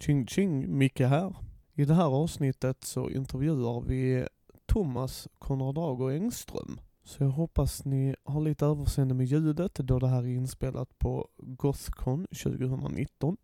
Tjing tjing, Micke här. I det här avsnittet så intervjuar vi Thomas Konradrago Engström. Så jag hoppas ni har lite överseende med ljudet då det här är inspelat på Gothcon 2019.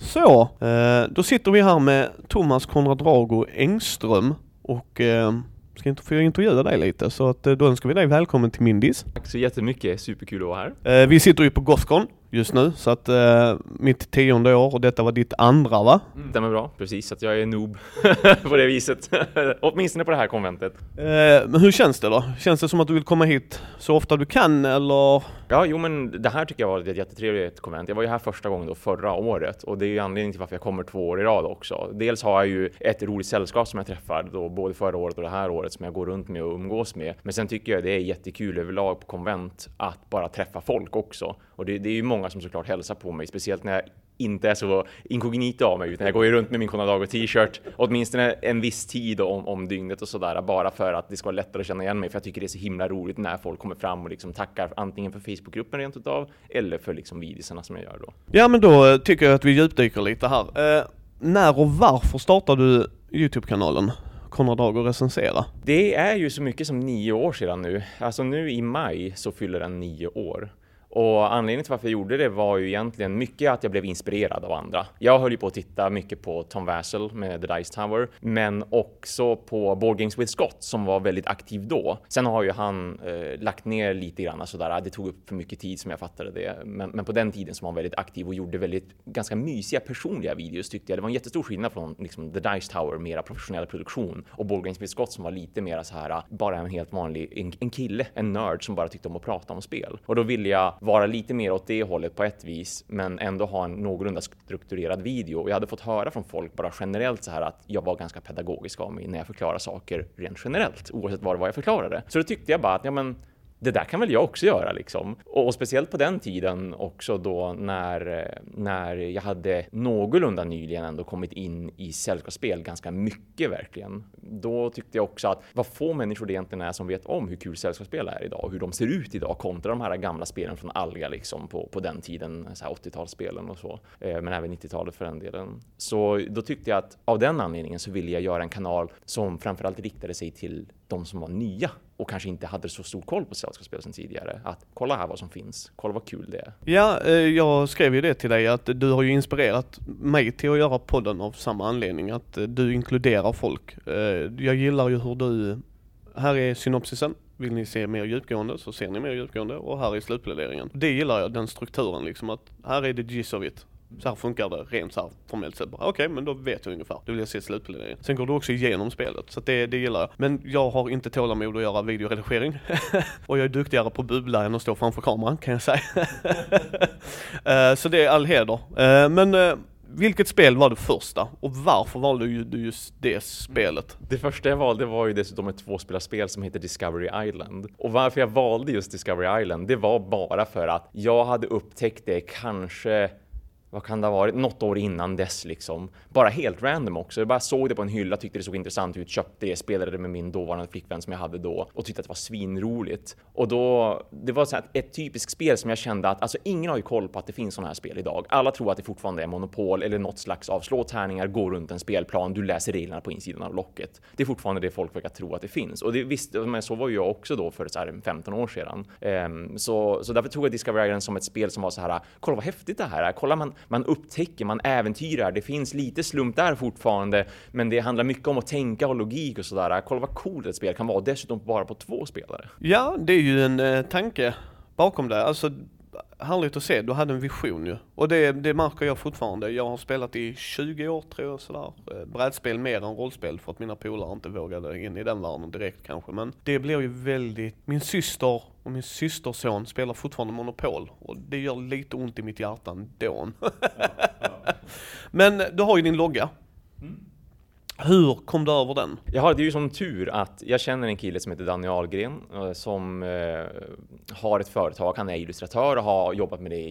Så, eh, då sitter vi här med Thomas Konradrago Engström och eh, ska inte få intervjua dig lite så att eh, då önskar vi dig välkommen till Mindis. Tack så jättemycket, superkul att vara här. Vi sitter ju på Gothcon just nu så att eh, mitt tionde år och detta var ditt andra va? Mm. Stämmer bra, precis. Att jag är noob på det viset. Åtminstone på det här konventet. Eh, men hur känns det då? Känns det som att du vill komma hit så ofta du kan eller? Ja, jo men det här tycker jag var ett jättetrevligt konvent. Jag var ju här första gången då förra året och det är ju anledningen till varför jag kommer två år i rad också. Dels har jag ju ett roligt sällskap som jag träffar då både förra året och det här året som jag går runt med och umgås med. Men sen tycker jag det är jättekul överlag på konvent att bara träffa folk också. Och det, det är ju många som såklart hälsar på mig, speciellt när jag inte är så inkognito av mig utan jag går ju runt med min Conadago t-shirt åtminstone en viss tid om, om dygnet och sådär bara för att det ska vara lättare att känna igen mig för jag tycker det är så himla roligt när folk kommer fram och liksom tackar antingen för Facebookgruppen rent utav eller för liksom videorna som jag gör då. Ja men då eh, tycker jag att vi djupdyker lite här. Eh, när och varför startade du Youtube-kanalen? Konrad recensera? Det är ju så mycket som nio år sedan nu. Alltså nu i maj så fyller den nio år. Och anledningen till varför jag gjorde det var ju egentligen mycket att jag blev inspirerad av andra. Jag höll ju på att titta mycket på Tom Vassel med The Dice Tower, men också på Board Games with Scott som var väldigt aktiv då. Sen har ju han eh, lagt ner lite grann sådär. Det tog upp för mycket tid som jag fattade det. Men, men på den tiden som var han väldigt aktiv och gjorde väldigt ganska mysiga personliga videos tyckte jag. Det var en jättestor skillnad från liksom, The Dice Tower, mera professionell produktion och Board Games with Scott som var lite mera så här bara en helt vanlig en, en kille, en nörd som bara tyckte om att prata om spel. Och då ville jag vara lite mer åt det hållet på ett vis, men ändå ha en någorlunda strukturerad video. Och jag hade fått höra från folk bara generellt så här att jag var ganska pedagogisk av mig när jag förklarar saker rent generellt, oavsett vad det var jag förklarade. Så då tyckte jag bara att ja, men det där kan väl jag också göra liksom. Och, och, speciellt på den tiden också då när, när jag hade någorlunda nyligen ändå kommit in i sällskapsspel ganska mycket verkligen. Då tyckte jag också att vad få människor det egentligen är som vet om hur kul sällskapsspel är idag och hur de ser ut idag kontra de här gamla spelen från Alga liksom på, på den tiden, 80-talsspelen och så. Eh, men även 90-talet för den delen. Så då tyckte jag att av den anledningen så ville jag göra en kanal som framförallt riktade sig till de som var nya och kanske inte hade så stor koll på sällskapsspel sen tidigare. Att kolla här vad som finns, kolla vad kul det är. Ja, eh, jag skrev ju det till dig att du har ju inspirerat mig till att göra podden av samma anledning, att eh, du inkluderar folk. Eh, jag gillar ju hur du, här är synopsisen, vill ni se mer djupgående så ser ni mer djupgående och här är slutpläderingen. Det gillar jag, den strukturen liksom att här är det gist of it så här funkar det rent så här formellt sett. Okej, okay, men då vet jag ungefär. Då vill jag se slutplaneringen. Sen går du också igenom spelet, så det, det gillar jag. Men jag har inte tålamod att göra videoredigering. och jag är duktigare på att bubbla än att stå framför kameran, kan jag säga. uh, så det är all heder. Uh, men uh, vilket spel var det första och varför valde du just det spelet? Det första jag valde var ju dessutom ett tvåspelarspel som heter Discovery Island. Och varför jag valde just Discovery Island, det var bara för att jag hade upptäckt det kanske vad kan det ha varit, något år innan dess liksom. Bara helt random också. Jag bara såg det på en hylla, tyckte det såg intressant ut, köpte det, spelade det med min dåvarande flickvän som jag hade då och tyckte att det var svinroligt. Och då, det var så ett typiskt spel som jag kände att alltså ingen har ju koll på att det finns sådana här spel idag. Alla tror att det fortfarande är monopol eller något slags av slå tärningar, gå runt en spelplan, du läser reglerna på insidan av locket. Det är fortfarande det folk verkar tro att det finns och det visste, men så var ju jag också då för så här 15 år sedan. Um, så, så därför tog jag Discovery Island som ett spel som var så här, kolla vad häftigt det här är, kolla man man upptäcker, man äventyrar. Det finns lite slump där fortfarande, men det handlar mycket om att tänka och logik och sådär. Kolla vad coolt ett spel kan vara, dessutom bara på två spelare. Ja, det är ju en eh, tanke bakom det. Alltså, härligt att se, du hade en vision ju. Och det, det märker jag fortfarande. Jag har spelat i 20 år tror jag sådär. Eh, brädspel mer än rollspel för att mina polare inte vågade in i den världen direkt kanske. Men det blir ju väldigt, min syster och min systerson spelar fortfarande Monopol. Och det gör lite ont i mitt hjärta ändå. Ja, ja. Men du har ju din logga. Hur kom du över den? Jag har, det är ju som tur att jag känner en kille som heter Danny Ahlgren eh, som eh, har ett företag. Han är illustratör och har jobbat med det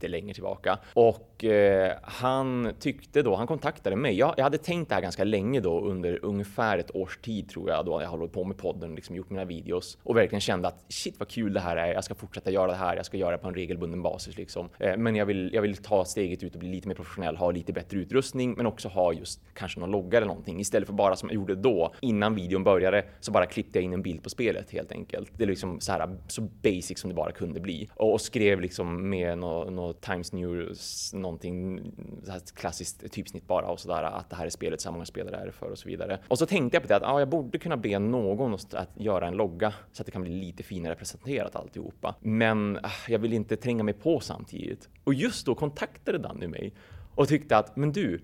jättelänge tillbaka och eh, han tyckte då, han kontaktade mig. Jag, jag hade tänkt det här ganska länge då under ungefär ett års tid tror jag då jag har hållit på med podden, liksom gjort mina videos och verkligen kände att shit vad kul det här är. Jag ska fortsätta göra det här. Jag ska göra det på en regelbunden basis liksom. Eh, men jag vill, jag vill ta steget ut och bli lite mer professionell, ha lite bättre utrustning, men också ha just kanske någon logga eller någonting istället för bara som jag gjorde då innan videon började så bara klippte jag in en bild på spelet helt enkelt. Det är liksom så här så basic som det bara kunde bli och, och skrev liksom med något no Times News någonting så här klassiskt typsnitt bara och sådär att det här är spelet, så här många spelare är det för och så vidare. Och så tänkte jag på det att ja, jag borde kunna be någon att göra en logga så att det kan bli lite finare presenterat alltihopa. Men ah, jag vill inte tränga mig på samtidigt. Och just då kontaktade Danny mig och tyckte att men du,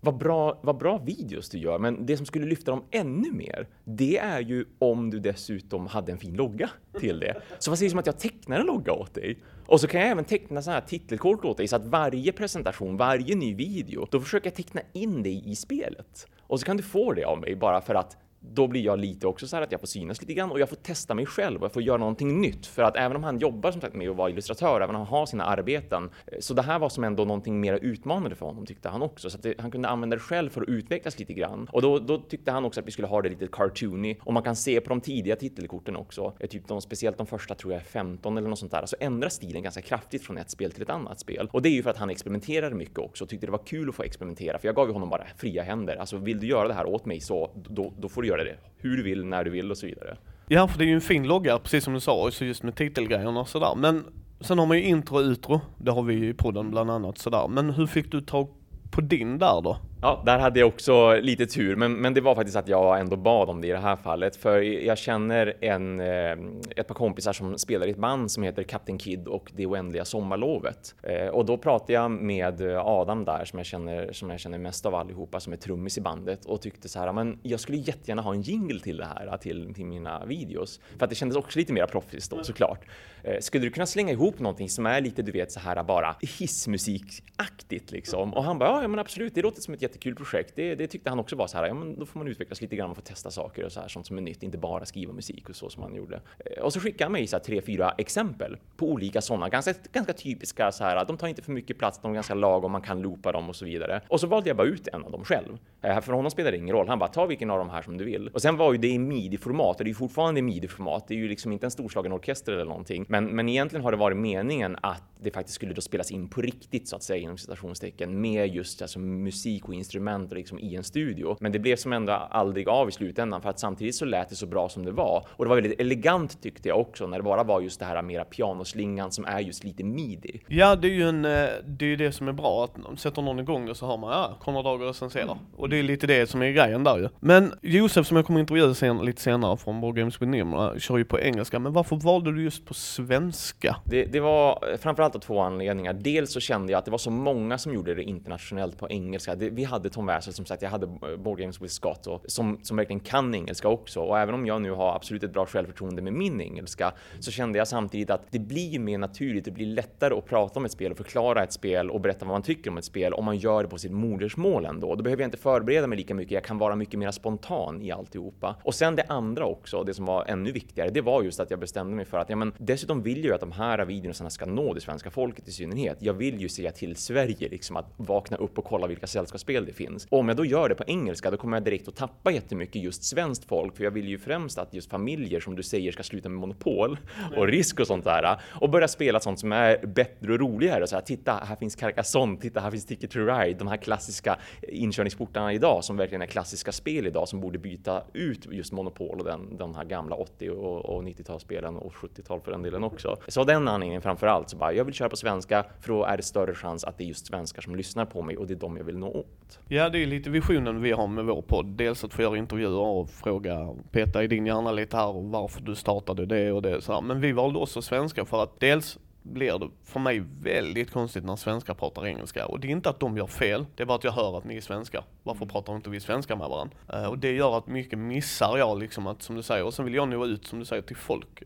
vad bra, vad bra videos du gör, men det som skulle lyfta dem ännu mer, det är ju om du dessutom hade en fin logga till det. Så vad sägs om att jag tecknar en logga åt dig? Och så kan jag även teckna så här titelkort åt dig så att varje presentation, varje ny video, då försöker jag teckna in dig i spelet. Och så kan du få det av mig bara för att då blir jag lite också så här att jag får synas lite grann och jag får testa mig själv och jag får göra någonting nytt. För att även om han jobbar som sagt med att vara illustratör, även om han har sina arbeten, så det här var som ändå någonting mer utmanande för honom tyckte han också. Så att det, han kunde använda det själv för att utvecklas lite grann. Och då, då, tyckte han också att vi skulle ha det lite cartoony och man kan se på de tidiga titelkorten också, eh, typ de, speciellt de första tror jag är 15 eller något sånt där, så ändras stilen ganska kraftigt från ett spel till ett annat spel. Och det är ju för att han experimenterade mycket också och tyckte det var kul att få experimentera, för jag gav ju honom bara fria händer. Alltså vill du göra det här åt mig så då, då får du göra det hur du vill, när du vill och så vidare. Ja, för det är ju en fin logga, precis som du sa, så just med titelgrejerna och sådär. Men sen har man ju intro och utro, det har vi ju i podden bland annat sådär. Men hur fick du tag på din där då? Ja, där hade jag också lite tur, men, men det var faktiskt att jag ändå bad om det i det här fallet, för jag känner en, eh, ett par kompisar som spelar i ett band som heter Captain Kid och Det oändliga sommarlovet. Eh, och då pratade jag med Adam där som jag känner, som jag känner mest av allihopa som är trummis i bandet och tyckte så här, men jag skulle jättegärna ha en jingle till det här, till, till mina videos. För att det kändes också lite mer proffsigt då såklart. Eh, skulle du kunna slänga ihop någonting som är lite, du vet, så här bara hissmusikaktigt liksom? Och han bara, ja men absolut, det låter som ett jättekul projekt. Det, det tyckte han också var så här, ja men då får man utvecklas lite grann, och får testa saker och så här, sånt som är nytt, inte bara skriva musik och så som han gjorde. Eh, och så skickade han mig så här tre, fyra exempel på olika sådana, ganska, ganska typiska så här, de tar inte för mycket plats, de är ganska lagom, man kan loopa dem och så vidare. Och så valde jag bara ut en av dem själv. Eh, för honom spelar det ingen roll, han bara, ta vilken av de här som du vill. Och sen var ju det i midi-format, och det är ju fortfarande i midi-format, det är ju liksom inte en storslagen orkester eller någonting, men, men egentligen har det varit meningen att det faktiskt skulle då spelas in på riktigt så att säga inom citationstecken med just alltså, musik och instrument liksom, i en studio. Men det blev som ändå aldrig av i slutändan för att samtidigt så lät det så bra som det var och det var väldigt elegant tyckte jag också när det bara var just det här mera pianoslingan som är just lite midi. Ja, det är ju en, eh, det är det som är bra att sätter någon igång det så har man ja, Konrad Dager recenserar mm. och det är lite det som är grejen där ju. Men Josef som jag kommer intervjua sen, lite senare från Board Games with Nimra kör ju på engelska, men varför valde du just på svenska? Det, det var framförallt av två anledningar. Dels så kände jag att det var så många som gjorde det internationellt på engelska. Det, vi hade Tom Wessel som sagt, jag hade Board Games with Scott och, som, som verkligen kan engelska också. Och även om jag nu har absolut ett bra självförtroende med min engelska så kände jag samtidigt att det blir mer naturligt, det blir lättare att prata om ett spel och förklara ett spel och berätta vad man tycker om ett spel om man gör det på sitt modersmål ändå. Då behöver jag inte förbereda mig lika mycket, jag kan vara mycket mer spontan i alltihopa. Och sen det andra också, det som var ännu viktigare, det var just att jag bestämde mig för att ja, men dessutom vill jag ju att de här videorna ska nå det svenska folket i synnerhet. Jag vill ju se till Sverige liksom att vakna upp och kolla vilka sällskapsspel det finns. Om jag då gör det på engelska, då kommer jag direkt att tappa jättemycket just svenskt folk, för jag vill ju främst att just familjer som du säger ska sluta med monopol och risk och sånt där och börja spela sånt som är bättre och roligare. Så här, titta, här finns Carcassonne, titta, här finns Ticket to Ride, de här klassiska inkörningsportarna idag som verkligen är klassiska spel idag som borde byta ut just monopol och den, de här gamla 80 och, och 90-talsspelen och 70-tal för den delen också. Så av den anledningen framför allt så bara, jag vill köra på svenska för då är det större chans att det är just svenskar som lyssnar på mig och det är de jag vill nå åt. Ja, det är lite visionen vi har med vår podd. Dels att få göra intervjuer och fråga, peta i din hjärna lite här och varför du startade det och det så här. Men vi valde också svenska för att dels blir det för mig väldigt konstigt när svenskar pratar engelska. Och det är inte att de gör fel, det är bara att jag hör att ni är svenskar. Varför mm. pratar inte vi svenska med varandra? Uh, och det gör att mycket missar jag liksom att, som du säger, och sen vill jag nå ut, som du säger, till folk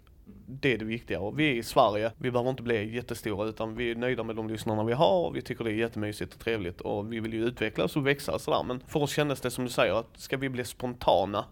det är det viktiga. Och vi är i Sverige, vi behöver inte bli jättestora utan vi är nöjda med de lyssnarna vi har och vi tycker det är jättemysigt och trevligt och vi vill ju utvecklas och växa och sådär. Men för oss kändes det som du säger att ska vi bli spontana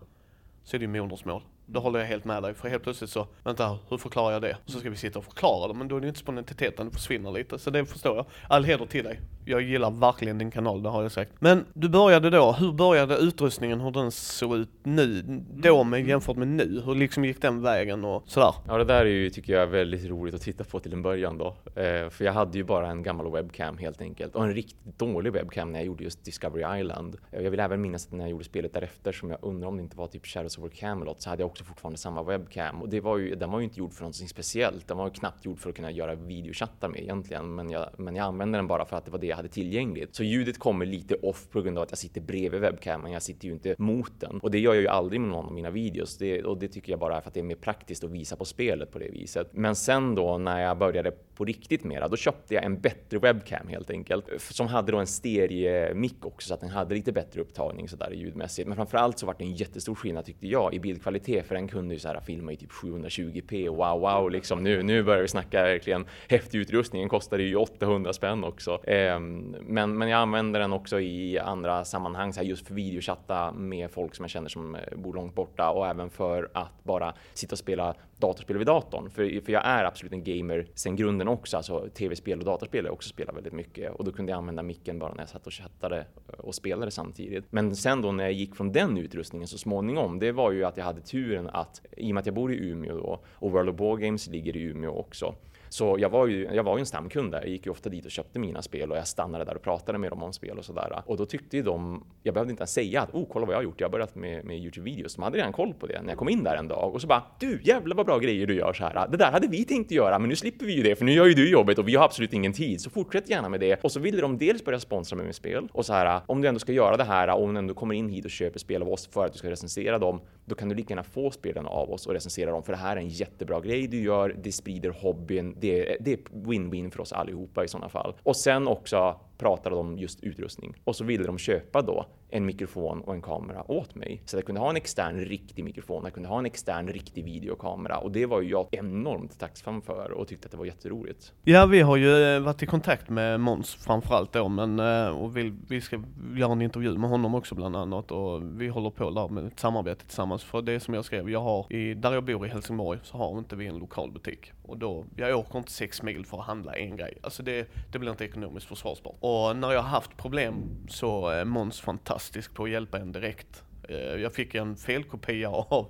så är det ju modersmål. Då håller jag helt med dig, för helt plötsligt så, vänta, hur förklarar jag det? Och så ska vi sitta och förklara det, men då är det ju inte spontaniteten, det försvinner lite. Så det förstår jag. All heder till dig. Jag gillar verkligen din kanal, det har jag sagt. Men du började då, hur började utrustningen, hur den såg ut nu, då med, jämfört med nu? Hur liksom gick den vägen och sådär? Ja, det där är ju, tycker jag, väldigt roligt att titta på till en början då. Eh, för jag hade ju bara en gammal webcam helt enkelt och en riktigt dålig webcam när jag gjorde just Discovery Island. Jag vill även minnas att när jag gjorde spelet därefter som jag undrar om det inte var typ Shadows over Camelot så hade jag också fortfarande samma webcam och det var ju, den var ju inte gjord för någonting speciellt. Den var ju knappt gjord för att kunna göra videochattar med egentligen, men jag, men jag använde den bara för att det var det jag hade tillgängligt. Så ljudet kommer lite off på grund av att jag sitter bredvid webcamen. Jag sitter ju inte mot den och det gör jag ju aldrig med någon av mina videos det, och det tycker jag bara är för att det är mer praktiskt att visa på spelet på det viset. Men sen då när jag började på riktigt mera, då köpte jag en bättre webcam helt enkelt som hade då en stereomick också så att den hade lite bättre upptagning så där ljudmässigt. Men framförallt så var det en jättestor skillnad tyckte jag i bildkvalitet för den kunde ju så här filma i typ 720p. Wow, wow, liksom nu, nu börjar vi snacka verkligen häftig utrustning. Den kostade ju 800 spänn också. Eh, Ehm, men, men jag använder den också i andra sammanhang, så här just för videochatta med folk som jag känner som eh, bor långt borta och även för att bara sitta och spela datorspel vid datorn. För, för jag är absolut en gamer sen grunden också, alltså tv-spel och datorspel har jag också spelat väldigt mycket och då kunde jag använda micken bara när jag satt och chattade eh, och spelade samtidigt. Men sen då när jag gick från den utrustningen så småningom, det var ju att jag hade turen att i och med att jag bor i Umeå då och World of War Games ligger i Umeå också så jag var ju, jag var ju en stamkund där. Jag gick ju ofta dit och köpte mina spel och jag stannade där och pratade med dem om spel och sådär. Och då tyckte ju de, jag behövde inte ens säga att oh, kolla vad jag har gjort. Jag har börjat med, med Youtube-videos. De hade redan koll på det när jag kom in där en dag och så bara du jävlar vad bra grejer du gör så här. Det där hade vi tänkt göra, men nu slipper vi ju det för nu gör ju du jobbet och vi har absolut ingen tid. Så fortsätt gärna med det. Och så ville de dels börja sponsra mig med spel och så här om du ändå ska göra det här och om du ändå kommer in hit och köper spel av oss för att du ska recensera dem, då kan du lika gärna få spelarna av oss och recensera dem för det här är en jättebra grej du gör. Det sprider hobbyn. Det, det är win-win för oss allihopa i sådana fall. Och sen också pratade om just utrustning och så ville de köpa då en mikrofon och en kamera åt mig. Så jag kunde ha en extern riktig mikrofon, jag kunde ha en extern riktig videokamera och det var ju jag enormt tacksam för och tyckte att det var jätteroligt. Ja, vi har ju eh, varit i kontakt med Måns framförallt då, men eh, och vi, vi ska göra en intervju med honom också bland annat och vi håller på där med ett samarbete tillsammans. För det som jag skrev, jag har i, där jag bor i Helsingborg så har inte vi en lokal butik och då, jag åker inte sex mil för att handla en grej. Alltså det, det blir inte ekonomiskt försvarsbart. Och när jag har haft problem så är Måns fantastisk på att hjälpa en direkt. Eh, jag fick en felkopia av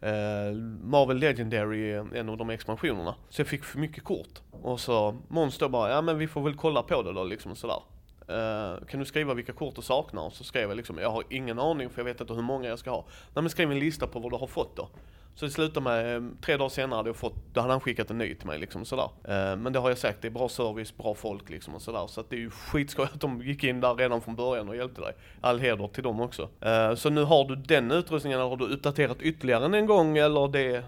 eh, Marvel Legendary, en av de expansionerna. Så jag fick för mycket kort. Och så Måns då bara, ja men vi får väl kolla på det då liksom sådär. Uh, kan du skriva vilka kort du saknar? Och så skrev jag liksom, jag har ingen aning för jag vet inte hur många jag ska ha. Nej men skriv en lista på vad du har fått då. Så det slutade med, eh, tre dagar senare hade jag fått, då hade han skickat en ny till mig liksom sådär. Eh, men det har jag sagt, det är bra service, bra folk liksom och sådär. Så att det är ju skitskoj att de gick in där redan från början och hjälpte dig. All heder till dem också. Eh, så nu har du den utrustningen, eller har du uppdaterat ytterligare en gång eller det?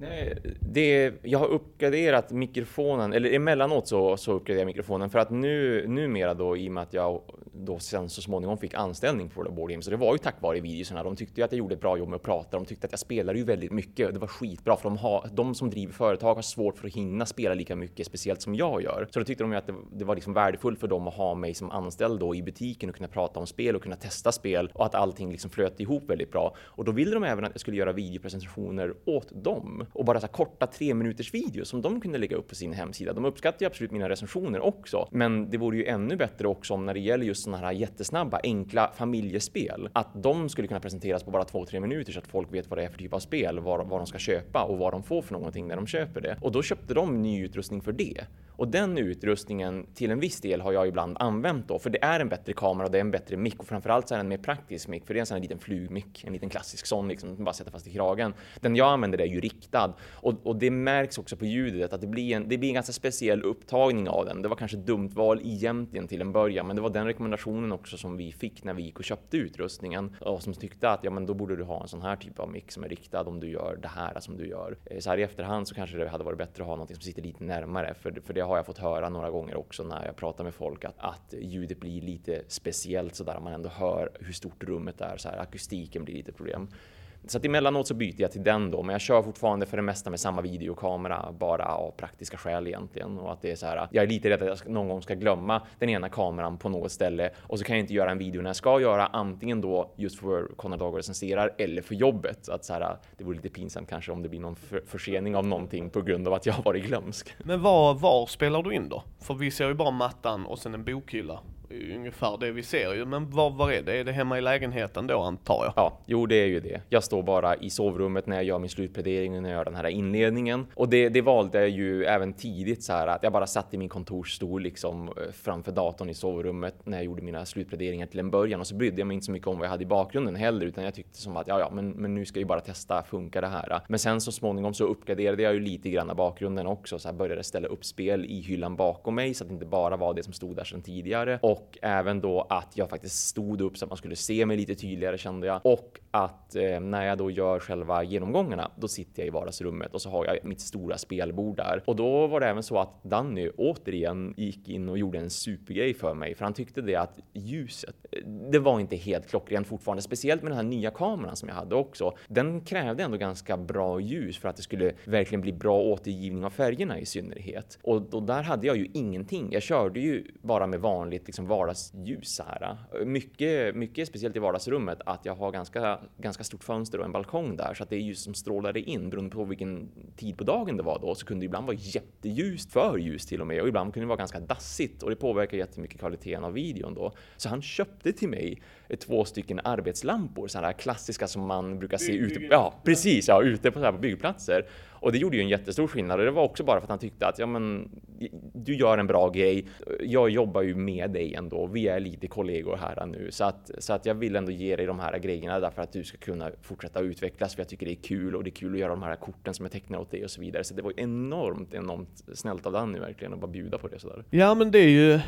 Nej, det, jag har uppgraderat mikrofonen, eller emellanåt så, så uppgraderar jag mikrofonen för att nu, numera då i och med att jag då sen så småningom fick anställning på Board Games, så det var ju tack vare videorna. De tyckte ju att jag gjorde ett bra jobb med att prata, de tyckte att jag spelade ju väldigt mycket. Det var skitbra för de, har, de som driver företag har svårt för att hinna spela lika mycket, speciellt som jag gör. Så då tyckte de ju att det, det var liksom värdefullt för dem att ha mig som anställd då i butiken och kunna prata om spel och kunna testa spel och att allting liksom flöt ihop väldigt bra. Och då ville de även att jag skulle göra videopresentationer åt dem och bara så korta tre minuters videos som de kunde lägga upp på sin hemsida. De uppskattar ju absolut mina recensioner också, men det vore ju ännu bättre också om när det gäller just sådana här jättesnabba, enkla familjespel, att de skulle kunna presenteras på bara två, tre minuter så att folk vet vad det är för typ av spel, vad, vad de ska köpa och vad de får för någonting när de köper det. Och då köpte de ny utrustning för det. Och den utrustningen till en viss del har jag ibland använt då, för det är en bättre kamera och det är en bättre mick och framförallt så är den mer praktisk mick, för det är en sån här liten flugmick, en liten klassisk sån liksom, bara sätta fast i kragen. Den jag använder är ju riktad och, och det märks också på ljudet att det blir, en, det blir en ganska speciell upptagning av den. Det var kanske ett dumt val egentligen till en början, men det var den rekommendationen också som vi fick när vi gick och köpte utrustningen och som tyckte att ja, men då borde du ha en sån här typ av mick som är riktad om du gör det här som du gör. Eh, så här i efterhand så kanske det hade varit bättre att ha något som sitter lite närmare, för, för det har jag fått höra några gånger också när jag pratar med folk att, att ljudet blir lite speciellt sådär. Man ändå hör hur stort rummet är, så här, akustiken blir lite problem. Så att emellanåt så byter jag till den då, men jag kör fortfarande för det mesta med samma videokamera, bara av praktiska skäl egentligen. Och att det är så här, jag är lite rädd att jag någon gång ska glömma den ena kameran på något ställe och så kan jag inte göra en video när jag ska göra antingen då just för Conrad Dahlgård recenserar eller för jobbet. Så Att så här, det vore lite pinsamt kanske om det blir någon för försening av någonting på grund av att jag har varit glömsk. Men var, var spelar du in då? För vi ser ju bara mattan och sen en bokhylla ungefär det vi ser ju. Men var, var är det? Är det hemma i lägenheten då antar jag? Ja, jo det är ju det. Jag står bara i sovrummet när jag gör min slutplädering och när jag gör den här inledningen. Och det, det valde jag ju även tidigt så här att jag bara satt i min kontorsstol liksom eh, framför datorn i sovrummet när jag gjorde mina slutpläderingar till en början och så brydde jag mig inte så mycket om vad jag hade i bakgrunden heller utan jag tyckte som att ja, ja, men, men nu ska jag bara testa, funkar det här? Men sen så småningom så uppgraderade jag ju lite grann av bakgrunden också, så här började ställa upp spel i hyllan bakom mig så att det inte bara var det som stod där sedan tidigare och och även då att jag faktiskt stod upp så att man skulle se mig lite tydligare kände jag och att eh, när jag då gör själva genomgångarna, då sitter jag i vardagsrummet och så har jag mitt stora spelbord där och då var det även så att Danny återigen gick in och gjorde en supergrej för mig för han tyckte det att ljuset, eh, det var inte helt klockrent fortfarande, speciellt med den här nya kameran som jag hade också. Den krävde ändå ganska bra ljus för att det skulle verkligen bli bra återgivning av färgerna i synnerhet och, och där hade jag ju ingenting. Jag körde ju bara med vanligt liksom vardagsljus så här. Mycket, mycket speciellt i vardagsrummet att jag har ganska, ganska stort fönster och en balkong där så att det är ljus som strålade in beroende på vilken tid på dagen det var då så kunde det ibland vara jätteljust, för ljust till och med och ibland kunde det vara ganska dassigt och det påverkar jättemycket kvaliteten av videon då. Så han köpte till mig eh, två stycken arbetslampor, sådana här klassiska som man brukar se ute, ja precis, ja, ute på, så här på byggplatser. Och det gjorde ju en jättestor skillnad och det var också bara för att han tyckte att ja, men du gör en bra grej. Jag jobbar ju med dig ändå. Vi är lite kollegor här nu så att så att jag vill ändå ge dig de här grejerna därför att du ska kunna fortsätta utvecklas. För jag tycker det är kul och det är kul att göra de här korten som jag tecknar åt dig och så vidare. Så det var enormt, enormt snällt av Danny verkligen att bara bjuda på det sådär. Ja, men det är ju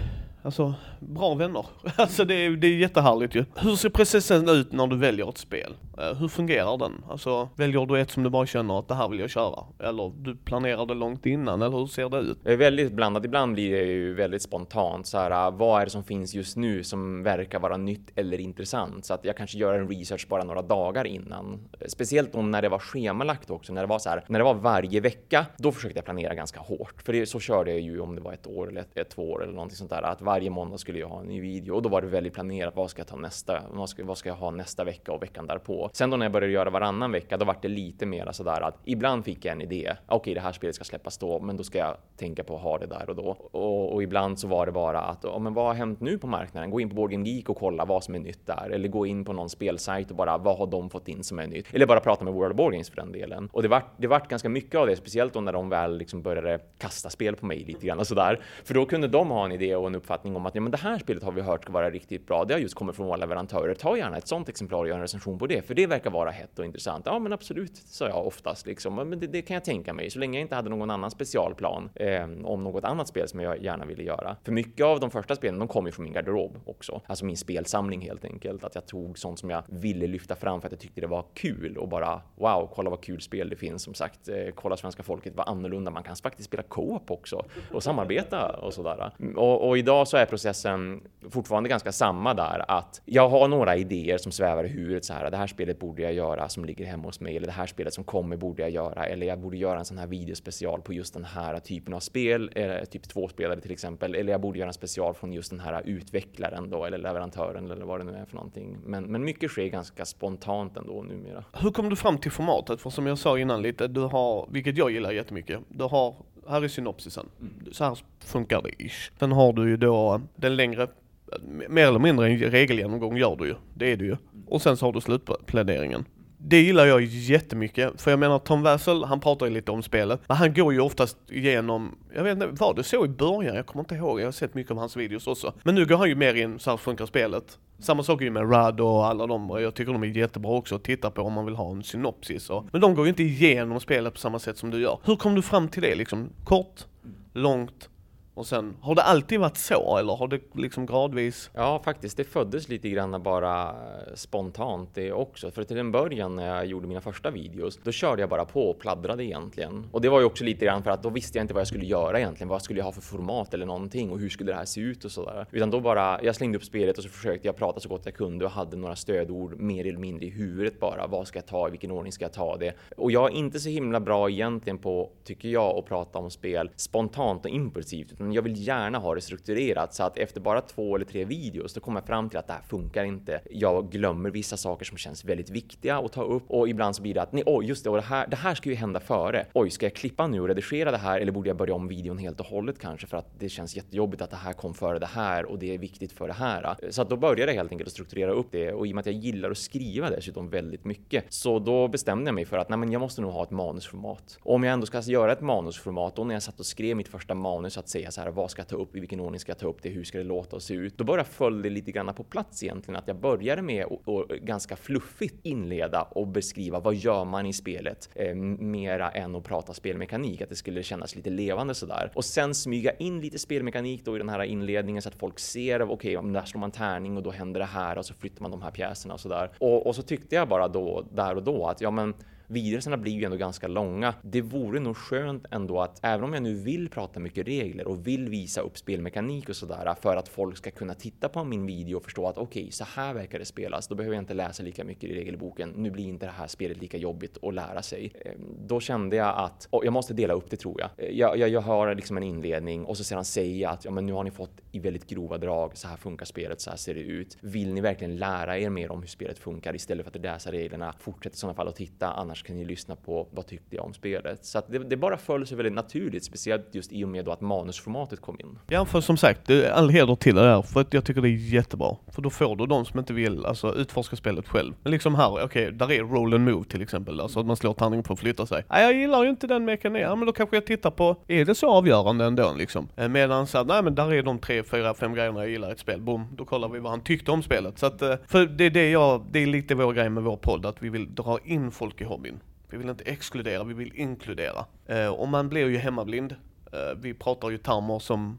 Alltså, bra vänner. Alltså det är, det är jättehärligt ju. Hur ser processen ut när du väljer ett spel? Eh, hur fungerar den? Alltså, väljer du ett som du bara känner att det här vill jag köra? Eller du planerar det långt innan, eller hur ser det ut? Det är väldigt blandat. Ibland blir det ju väldigt spontant. Så här, ah, vad är det som finns just nu som verkar vara nytt eller intressant? Så att jag kanske gör en research bara några dagar innan. Eh, speciellt om när det var schemalagt också. När det var så här, när det var varje vecka, då försökte jag planera ganska hårt. För det, så körde jag ju om det var ett år eller ett, ett två år eller någonting sånt där. Att varje måndag skulle jag ha en ny video och då var det väldigt planerat. Vad ska jag ta nästa? Vad ska, vad ska jag ha nästa vecka och veckan därpå? Sen då när jag började göra varannan vecka, då var det lite mer sådär att ibland fick jag en idé. Okej, okay, det här spelet ska släppas då, men då ska jag tänka på att ha det där och då. Och, och ibland så var det bara att, oh, men vad har hänt nu på marknaden? Gå in på Boardgame Geek och kolla vad som är nytt där, eller gå in på någon spelsajt och bara vad har de fått in som är nytt? Eller bara prata med World of Board Games för den delen. Och det vart, det vart ganska mycket av det, speciellt då när de väl liksom började kasta spel på mig lite grann och sådär. För då kunde de ha en idé och en uppfattning om att ja, men det här spelet har vi hört ska vara riktigt bra. Det har just kommit från våra leverantörer. Ta gärna ett sånt exemplar och gör en recension på det, för det verkar vara hett och intressant. Ja, men absolut, sa jag oftast liksom. Men det, det det kan jag tänka mig så länge jag inte hade någon annan specialplan eh, om något annat spel som jag gärna ville göra. För mycket av de första spelen, de kom ju från min garderob också, alltså min spelsamling helt enkelt. Att jag tog sånt som jag ville lyfta fram för att jag tyckte det var kul och bara wow, kolla vad kul spel det finns. Som sagt, eh, kolla svenska folket vad annorlunda man kan faktiskt spela co-op också och samarbeta och sådär. Och, och idag så är processen fortfarande ganska samma där att jag har några idéer som svävar i huvudet så här. Det här spelet borde jag göra som ligger hemma hos mig eller det här spelet som kommer borde jag göra eller jag borde göra en sån här videospecial på just den här typen av spel, eller typ två spelare till exempel, eller jag borde göra en special från just den här utvecklaren då eller leverantören eller vad det nu är för någonting. Men, men mycket sker ganska spontant ändå numera. Hur kom du fram till formatet? För som jag sa innan lite, du har, vilket jag gillar jättemycket, du har här är synopsisen. Mm. Så här funkar det ish. Sen har du ju då den längre mer eller mindre en regelgenomgång gör du ju. Det är du ju. Och sen så har du slutpläderingen. Det gillar jag jättemycket, för jag menar Tom Wessel, han pratar ju lite om spelet, men han går ju oftast igenom, jag vet inte, var det så i början? Jag kommer inte ihåg, jag har sett mycket av hans videos också. Men nu går han ju mer in, så här funkar spelet. Samma sak är ju med Rad och alla de, och jag tycker de är jättebra också att titta på om man vill ha en synopsis och, Men de går ju inte igenom spelet på samma sätt som du gör. Hur kom du fram till det liksom? Kort, långt, och sen, har det alltid varit så eller har det liksom gradvis? Ja, faktiskt. Det föddes lite grann bara eh, spontant det också. För till en början när jag gjorde mina första videos, då körde jag bara på och pladdrade egentligen. Och det var ju också lite grann för att då visste jag inte vad jag skulle göra egentligen. Vad skulle jag ha för format eller någonting och hur skulle det här se ut och sådär. Utan då bara, jag slängde upp spelet och så försökte jag prata så gott jag kunde och hade några stödord mer eller mindre i huvudet bara. Vad ska jag ta? I vilken ordning ska jag ta det? Och jag är inte så himla bra egentligen på, tycker jag, att prata om spel spontant och impulsivt, utan jag vill gärna ha det strukturerat så att efter bara två eller tre videos, då kommer jag fram till att det här funkar inte. Jag glömmer vissa saker som känns väldigt viktiga att ta upp och ibland så blir det att nej, oj, just det, och det här, det här ska ju hända före. Oj, ska jag klippa nu och redigera det här eller borde jag börja om videon helt och hållet kanske för att det känns jättejobbigt att det här kom före det här och det är viktigt för det här. Så att då började jag helt enkelt att strukturera upp det och i och med att jag gillar att skriva dessutom väldigt mycket så då bestämde jag mig för att nej, men jag måste nog ha ett manusformat. Och om jag ändå ska göra ett manusformat, då när jag satt och skrev mitt första manus att säga så här, vad ska jag ta upp, i vilken ordning ska jag ta upp det, hur ska det låta och se ut? Då bara föll det lite grann på plats egentligen, att jag började med att ganska fluffigt inleda och beskriva vad gör man i spelet, eh, mera än att prata spelmekanik, att det skulle kännas lite levande sådär. Och sen smyga in lite spelmekanik då i den här inledningen så att folk ser, okej, okay, där slår man tärning och då händer det här och så flyttar man de här pjäserna och sådär. Och, och så tyckte jag bara då, där och då, att ja men videorna blir ju ändå ganska långa. Det vore nog skönt ändå att även om jag nu vill prata mycket regler och vill visa upp spelmekanik och sådär för att folk ska kunna titta på min video och förstå att okej, okay, så här verkar det spelas. Då behöver jag inte läsa lika mycket i regelboken. Nu blir inte det här spelet lika jobbigt att lära sig. Ehm, då kände jag att oh, jag måste dela upp det tror jag. Eh, jag, jag, jag har liksom en inledning och så sedan säger jag att ja, men nu har ni fått i väldigt grova drag. Så här funkar spelet. Så här ser det ut. Vill ni verkligen lära er mer om hur spelet funkar istället för att läsa reglerna? Fortsätt i sådana fall att titta. Annars annars kan ni lyssna på vad tyckte jag om spelet. Så att det, det bara föll sig väldigt naturligt, speciellt just i och med då att manusformatet kom in. Ja, för som sagt, all heder till det där, för att jag tycker det är jättebra. För då får du de som inte vill, alltså utforska spelet själv. Men liksom här, okej, okay, där är roll and move till exempel, alltså att man slår tärning på att flytta sig. Nej, jag gillar ju inte den mekaniken, ja, men då kanske jag tittar på, är det så avgörande ändå liksom? Eh, medan så nej men där är de tre, fyra, fem grejerna jag gillar i ett spel, boom, då kollar vi vad han tyckte om spelet. Så att, eh, för det är det jag, det är lite vår grej med vår podd, att vi vill dra in folk i hobbyn. Vi vill inte exkludera, vi vill inkludera. Eh, och man blir ju hemmablind. Eh, vi pratar ju termer som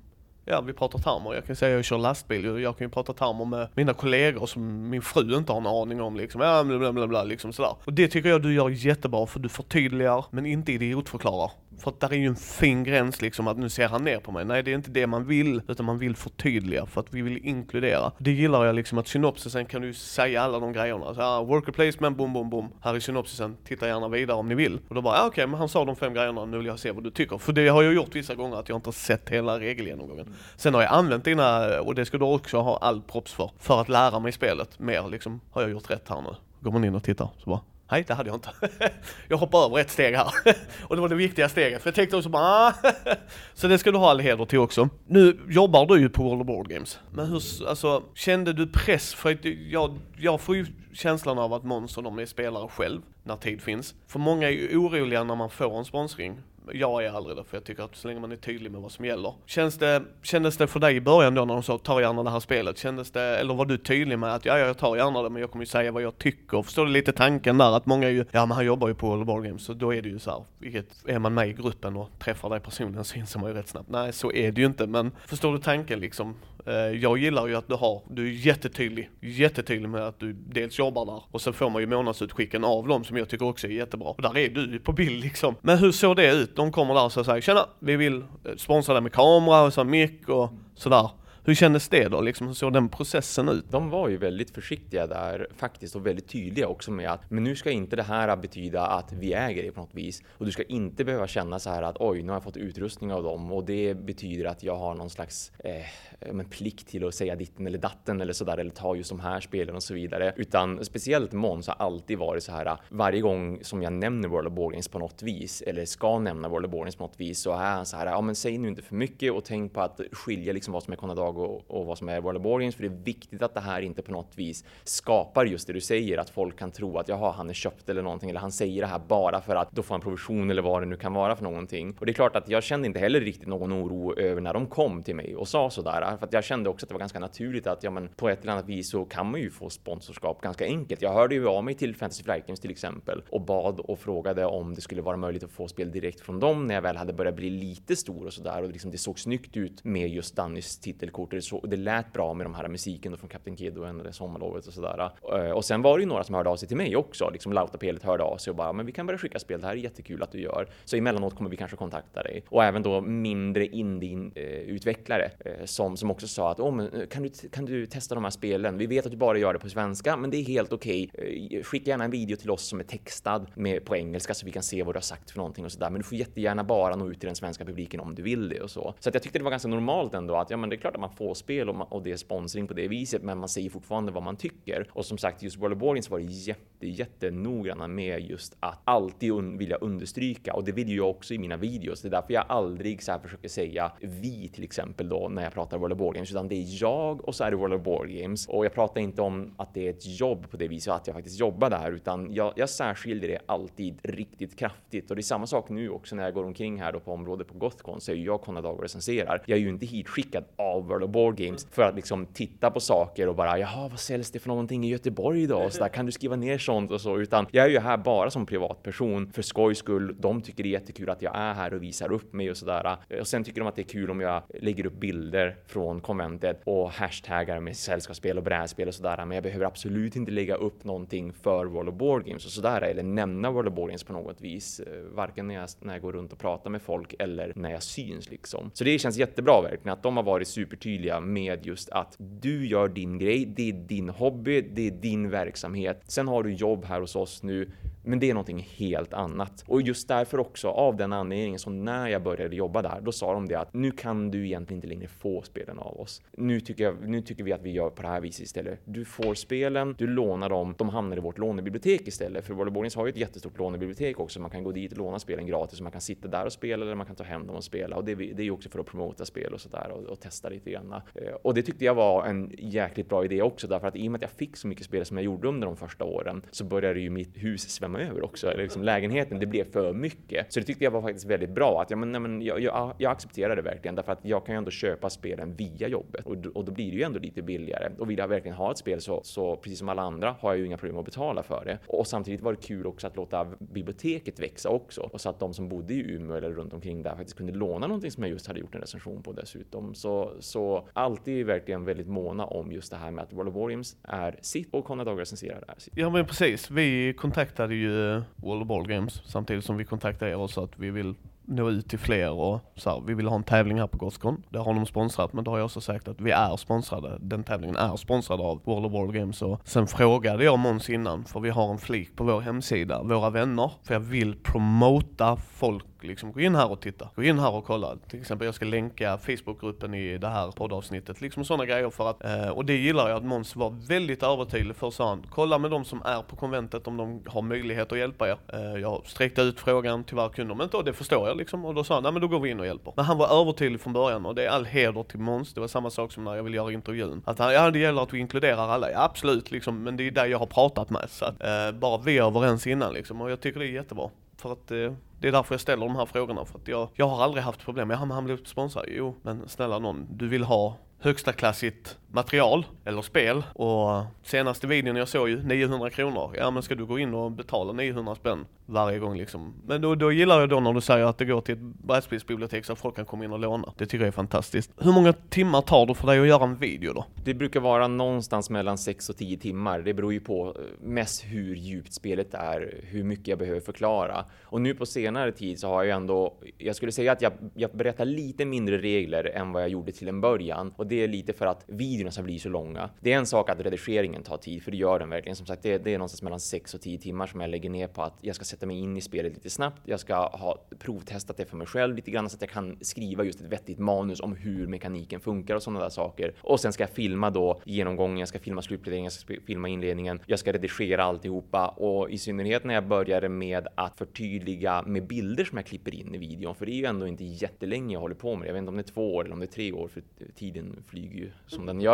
Ja, vi pratar termer. Jag kan säga att jag kör lastbil. Jag kan ju prata termer med mina kollegor som min fru inte har en aning om liksom. Ja, bla bla bla, liksom sådär. Och det tycker jag du gör jättebra för du förtydligar men inte idiotförklarar. För att där är ju en fin gräns liksom att nu ser han ner på mig. Nej det är inte det man vill, utan man vill förtydliga för att vi vill inkludera. Det gillar jag liksom att synopsisen kan du säga alla de grejerna. Så här, worker placement, boom, boom, boom. Här är synopsisen, titta gärna vidare om ni vill. Och då bara, ja, okej, okay, men han sa de fem grejerna, nu vill jag se vad du tycker. För det har jag gjort vissa gånger att jag inte har sett hela regelgenomgången. Sen har jag använt dina, och det ska du också ha all props för, för att lära mig spelet mer liksom. Har jag gjort rätt här nu? Går man in och tittar så bara, Nej, det hade jag inte. Jag hoppade över ett steg här. Och det var det viktiga steget. För jag tänkte också bara. Ah. Så det ska du ha all heder till också. Nu jobbar du ju på World of Board Games. Men hur, alltså, kände du press? För att jag, jag får ju känslan av att Måns och de är spelare själv, när tid finns. För många är ju oroliga när man får en sponsring jag är aldrig det, för jag tycker att så länge man är tydlig med vad som gäller. Känns det, kändes det för dig i början då när de sa ta gärna det här spelet, kändes det, eller var du tydlig med att ja, jag tar gärna det men jag kommer ju säga vad jag tycker? Förstår du lite tanken där att många är ju, ja men han jobbar ju på All Ball Games, så då är det ju så här, vilket, är man med i gruppen och träffar dig personligen så inser man ju rätt snabbt, nej så är det ju inte, men förstår du tanken liksom? Eh, jag gillar ju att du har, du är jättetydlig, jättetydlig med att du dels jobbar där och sen får man ju månadsutskicken av dem som jag tycker också är jättebra. Och där är du på bild liksom. Men hur såg det ut? De kommer där och säger tjena, vi vill eh, sponsra dig med kamera och så mick och sådär. Hur kändes det då? Liksom, hur såg den processen ut? De var ju väldigt försiktiga där faktiskt och väldigt tydliga också med att men nu ska inte det här betyda att vi äger det på något vis och du ska inte behöva känna så här att oj, nu har jag fått utrustning av dem och det betyder att jag har någon slags eh, men, plikt till att säga ditten eller datten eller så där eller ta just de här spelen och så vidare. Utan speciellt Måns har alltid varit så här varje gång som jag nämner World of Borgings på något vis eller ska nämna World of Borgings på något vis så är han så här ja men säg nu inte för mycket och tänk på att skilja liksom vad som är Conadag och, och vad som är World of Board Games, för det är viktigt att det här inte på något vis skapar just det du säger, att folk kan tro att jaha, han är köpt eller någonting, eller han säger det här bara för att då får han provision eller vad det nu kan vara för någonting. Och det är klart att jag kände inte heller riktigt någon oro över när de kom till mig och sa sådär, för att jag kände också att det var ganska naturligt att ja, men på ett eller annat vis så kan man ju få sponsorskap ganska enkelt. Jag hörde ju av mig till Fantasy Flight Games till exempel och bad och frågade om det skulle vara möjligt att få spel direkt från dem när jag väl hade börjat bli lite stor och sådär och liksom det såg snyggt ut med just Dannys titelkort. Det, så, det lät bra med de här musiken från Captain Kid och det sommarlovet och sådär. Eh, och sen var det ju några som hörde av sig till mig också, liksom Lautapelet hörde av sig och bara, men vi kan börja skicka spel. Det här är jättekul att du gör. Så emellanåt kommer vi kanske kontakta dig och även då mindre indie-utvecklare eh, som, som också sa att, oh, men eh, kan du, kan du testa de här spelen? Vi vet att du bara gör det på svenska, men det är helt okej. Okay. Skicka gärna en video till oss som är textad med på engelska så vi kan se vad du har sagt för någonting och sådär. Men du får jättegärna bara nå ut till den svenska publiken om du vill det och så. Så att jag tyckte det var ganska normalt ändå att ja, men det är klart att man får spel och, man, och det är sponsring på det viset, men man säger fortfarande vad man tycker. Och som sagt, just World of Wargames var det jätte, jättenoggranna med just att alltid un vilja understryka och det vill ju jag också i mina videos. Det är därför jag aldrig så här försöker säga vi till exempel då när jag pratar World of Wargames, utan det är jag och så är det World of Wargames och jag pratar inte om att det är ett jobb på det viset att jag faktiskt jobbar där, utan jag, jag särskiljer det alltid riktigt kraftigt och det är samma sak nu också när jag går omkring här då på området på Gothcon så är jag Konrad och recenserar. Jag är ju inte hitskickad av World of Board Games för att liksom titta på saker och bara jaha, vad säljs det för någonting i Göteborg då? Och så där, kan du skriva ner sånt och så? Utan jag är ju här bara som privatperson för skojs skull. De tycker det är jättekul att jag är här och visar upp mig och sådär. Och sen tycker de att det är kul om jag lägger upp bilder från konventet och hashtaggar med sällskapsspel och brädspel och sådär. Men jag behöver absolut inte lägga upp någonting för World of Board Games och sådär eller nämna World of Board Games på något vis. Eh, varken när jag, när jag går runt och pratar med folk eller när jag syns liksom. Så det känns jättebra verkligen att de har varit supertydliga med just att du gör din grej. Det är din hobby. Det är din verksamhet. Sen har du jobb här hos oss nu. Men det är någonting helt annat. Och just därför också, av den anledningen, så när jag började jobba där, då sa de det att nu kan du egentligen inte längre få spelen av oss. Nu tycker, jag, nu tycker vi att vi gör på det här viset istället. Du får spelen, du lånar dem, de hamnar i vårt lånebibliotek istället. För World har ju ett jättestort lånebibliotek också. Man kan gå dit och låna spelen gratis och man kan sitta där och spela eller man kan ta hem dem och spela. Och det, det är ju också för att promota spel och sådär och, och testa lite grann. Eh, och det tyckte jag var en jäkligt bra idé också, därför att i och med att jag fick så mycket spel som jag gjorde under de första åren så började ju mitt hus svämma över också. Eller liksom lägenheten, det blev för mycket. Så det tyckte jag var faktiskt väldigt bra att ja, men, nej, men jag, jag, jag accepterar det verkligen därför att jag kan ju ändå köpa spelen via jobbet och, och då blir det ju ändå lite billigare. Och vill jag verkligen ha ett spel så, så precis som alla andra har jag ju inga problem att betala för det. Och samtidigt var det kul också att låta biblioteket växa också och så att de som bodde i Umeå eller runt omkring där faktiskt kunde låna någonting som jag just hade gjort en recension på dessutom. Så, så alltid verkligen väldigt måna om just det här med att World of Wargames är sitt och Konrad Dag recenserar är sitt. Ja men precis, vi kontaktade ju eh, World of Ball Games samtidigt som vi kontaktade er och sa att vi vill nå ut till fler och så här, vi vill ha en tävling här på Gothcon. Det har de sponsrat, men då har jag också sagt att vi är sponsrade. Den tävlingen är sponsrad av World of World Games. Och sen frågade jag Måns innan, för vi har en flik på vår hemsida, våra vänner, för jag vill promota folk liksom gå in här och titta. Gå in här och kolla. Till exempel jag ska länka Facebookgruppen i det här poddavsnittet. Liksom sådana grejer för att, eh, och det gillar jag att Måns var väldigt övertydlig för sa han, kolla med de som är på konventet om de har möjlighet att hjälpa er. Eh, jag sträckte ut frågan, tyvärr kunde de inte och det förstår jag liksom. Och då sa han, nej men då går vi in och hjälper. Men han var övertydlig från början och det är all heder till Måns. Det var samma sak som när jag ville göra intervjun. Att han, ja det gäller att vi inkluderar alla. Ja, absolut liksom, men det är där jag har pratat med. Så att, eh, bara vi är överens innan liksom och jag tycker det är jättebra. För att eh, det är därför jag ställer de här frågorna. För att jag, jag har aldrig haft problem. Ja men han blev sponsrad. Jo, men snälla någon, du vill ha högsta klassigt material eller spel och senaste videon jag såg ju 900 kronor. Ja men ska du gå in och betala 900 spänn varje gång liksom. Men då, då gillar jag då när du säger att det går till ett brädspelsbibliotek så att folk kan komma in och låna. Det tycker jag är fantastiskt. Hur många timmar tar det för dig att göra en video då? Det brukar vara någonstans mellan 6 och 10 timmar. Det beror ju på eh, mest hur djupt spelet är, hur mycket jag behöver förklara. Och nu på senare tid så har jag ändå, jag skulle säga att jag, jag berättar lite mindre regler än vad jag gjorde till en början och det är lite för att vi videorna ska bli så långa. Det är en sak att redigeringen tar tid, för det gör den verkligen. Som sagt, det, det är någonstans mellan 6 och 10 timmar som jag lägger ner på att jag ska sätta mig in i spelet lite snabbt. Jag ska ha provtestat det för mig själv lite grann så att jag kan skriva just ett vettigt manus om hur mekaniken funkar och sådana där saker. Och sen ska jag filma då genomgången, jag ska filma slutpläderingen, jag ska filma inledningen, jag ska redigera alltihopa och i synnerhet när jag började med att förtydliga med bilder som jag klipper in i videon, för det är ju ändå inte jättelänge jag håller på med det. Jag vet inte om det är två år eller om det är tre år, för tiden flyger ju som den gör.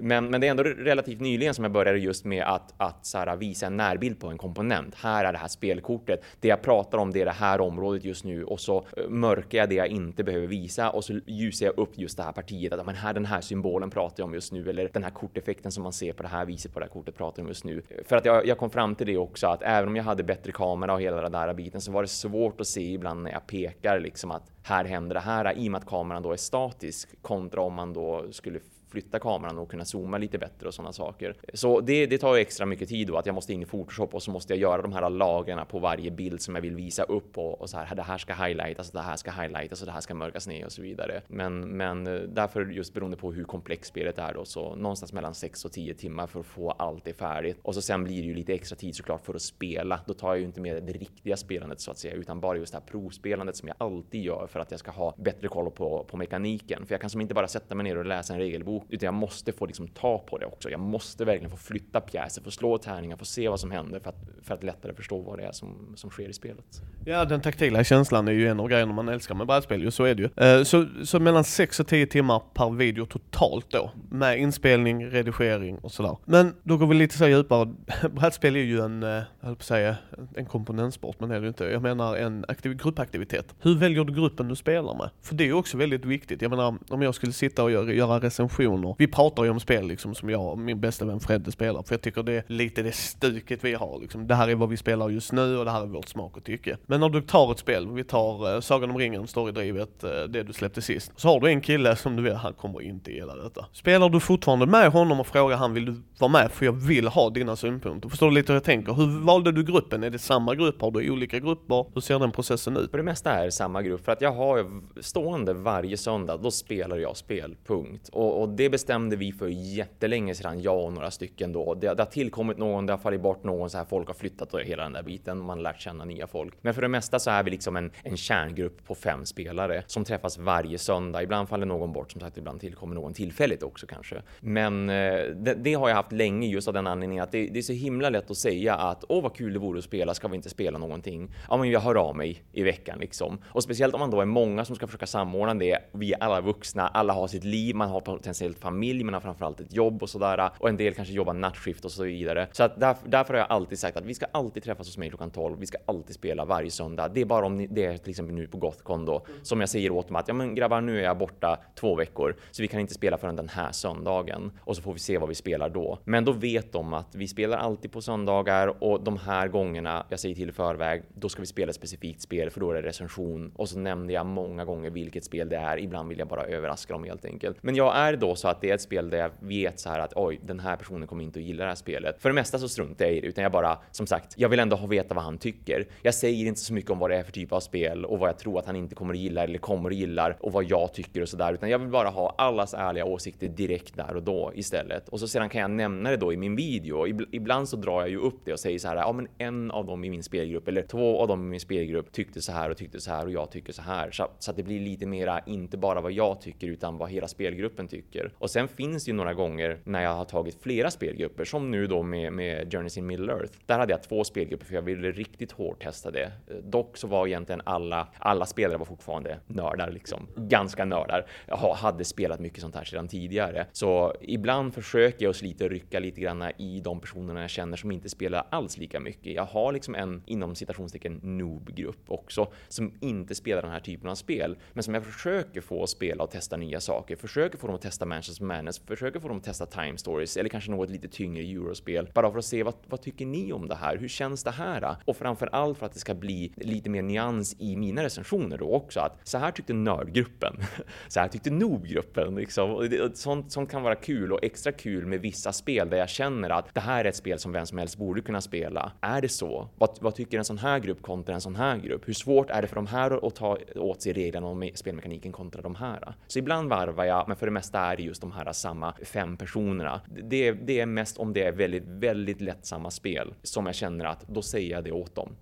Men, men det är ändå relativt nyligen som jag började just med att, att så här, visa en närbild på en komponent. Här är det här spelkortet. Det jag pratar om, det är det här området just nu och så eh, mörkar jag det jag inte behöver visa och så ljusar jag upp just det här partiet. Att men här, den här symbolen pratar jag om just nu eller den här korteffekten som man ser på det här viset på det här kortet pratar jag om just nu. För att jag, jag kom fram till det också att även om jag hade bättre kamera och hela den där biten så var det svårt att se ibland när jag pekar liksom att här händer det här i och med att kameran då är statisk kontra om man då skulle flytta kameran och kunna zooma lite bättre och sådana saker. Så det, det tar ju extra mycket tid då att jag måste in i Photoshop och så måste jag göra de här lagren på varje bild som jag vill visa upp och, och så här. Det här ska highlightas, det här ska highlightas och det här ska mörkas ner och så vidare. Men, men eh, därför just beroende på hur komplext spelet är då så någonstans mellan 6 och 10 timmar för att få allt det färdigt och så sen blir det ju lite extra tid såklart för att spela. Då tar jag ju inte med det riktiga spelandet så att säga, utan bara just det här provspelandet som jag alltid gör för att jag ska ha bättre koll på, på mekaniken. För jag kan som inte bara sätta mig ner och läsa en regelbok utan jag måste få liksom ta på det också. Jag måste verkligen få flytta pjäser, få slå tärningar, få se vad som händer för att, för att lättare förstå vad det är som, som sker i spelet. Ja, den taktila känslan är ju en av grejerna man älskar med brädspel, ju så är det ju. Eh, så, så mellan 6 och 10 timmar per video totalt då, med inspelning, redigering och sådär. Men då går vi lite så djupare. Brädspel är ju en, eh, jag höll på att säga, en komponentsport, men det är det inte. Jag menar en aktiv, gruppaktivitet. Hur väljer du gruppen du spelar med? För det är ju också väldigt viktigt. Jag menar, om jag skulle sitta och göra, recension personer. Vi pratar ju om spel liksom som jag och min bästa vän Fredde spelar, för jag tycker det är lite det stuket vi har liksom. Det här är vad vi spelar just nu och det här är vårt smak och tycke. Men när du tar ett spel, vi tar uh, Sagan om ringen, storydrivet, uh, det du släppte sist. Så har du en kille som du vet, han kommer inte gilla detta. Spelar du fortfarande med honom och frågar han vill du vara med för jag vill ha dina synpunkter. Förstår du lite hur jag tänker? Hur valde du gruppen? Är det samma grupp? Har du olika grupper? Hur ser den processen ut? För det mesta är det samma grupp för att jag har stående varje söndag, då spelar jag spel, punkt. Och, och det bestämde vi för jättelänge sedan, jag och några stycken då. Det, det har tillkommit någon, det har fallit bort någon, så här folk har flyttat och hela den där biten, man har lärt känna nya folk. Men för det mesta så är vi liksom en, en kärngrupp på fem spelare som träffas varje söndag. Ibland faller någon bort, som sagt, ibland tillkommer någon tillfälligt också kanske. Men eh, det, det, har jag haft länge just av den anledningen att det, det, är så himla lätt att säga att åh vad kul det vore att spela, ska vi inte spela någonting? Ja, men jag hör av mig i veckan liksom. Och speciellt om man då är många som ska försöka samordna det. Vi är alla vuxna, alla har sitt liv, man har potentiellt familj, man har framförallt ett jobb och sådär och en del kanske jobbar nattskift och så vidare. Så att därför, därför har jag alltid sagt att vi ska alltid träffas hos mig klockan 12. Vi ska alltid spela varje söndag. Det är bara om det är till exempel nu på Gothcon då som jag säger åt dem att ja, men grabbar, nu är jag borta två veckor så vi kan inte spela förrän den här söndagen och så får vi se vad vi spelar då. Men då vet de att vi spelar alltid på söndagar och de här gångerna jag säger till i förväg, då ska vi spela ett specifikt spel för då är det recension och så nämnde jag många gånger vilket spel det är. Ibland vill jag bara överraska dem helt enkelt. Men jag är då så att det är ett spel där jag vet så här att oj, den här personen kommer inte att gilla det här spelet. För det mesta så struntar jag i det, utan jag bara som sagt, jag vill ändå ha veta vad han tycker. Jag säger inte så mycket om vad det är för typ av spel och vad jag tror att han inte kommer att gilla eller kommer att gilla och vad jag tycker och så där, utan jag vill bara ha allas ärliga åsikter direkt där och då istället. Och så sedan kan jag nämna det då i min video. Ibland så drar jag ju upp det och säger så här, ja, men en av dem i min spelgrupp eller två av dem i min spelgrupp tyckte så här och tyckte så här och jag tycker så här så, så att det blir lite mera inte bara vad jag tycker utan vad hela spelgruppen tycker. Och sen finns det ju några gånger när jag har tagit flera spelgrupper som nu då med, med Journeys in Middle Earth. Där hade jag två spelgrupper för jag ville riktigt hårt testa det. Dock så var egentligen alla, alla spelare var fortfarande nördar liksom. Ganska nördar. Jag hade spelat mycket sånt här sedan tidigare. Så ibland försöker jag slita och rycka lite grann i de personerna jag känner som inte spelar alls lika mycket. Jag har liksom en inom citationstecken noob-grupp också som inte spelar den här typen av spel, men som jag försöker få att spela och testa nya saker, försöker få dem att testa Manchester Madness, försöker få dem att testa Time Stories eller kanske något lite tyngre eurospel, bara för att se vad, vad tycker ni om det här? Hur känns det här? Och framför allt för att det ska bli lite mer nyans i mina recensioner då också, att så här tyckte nördgruppen, så här tyckte noob-gruppen liksom. Sånt, sånt kan vara kul och extra kul med vissa spel där jag känner att det här är ett spel som vem som helst borde kunna spela. Är det så? Vad, vad tycker en sån här grupp kontra en sån här grupp? Hur svårt är det för de här att ta åt sig reglerna om spelmekaniken kontra de här? Så ibland varvar jag, men för det mesta är det just de här samma fem personerna. Det, det är mest om det är väldigt, väldigt lättsamma spel som jag känner att då säger jag det åt dem.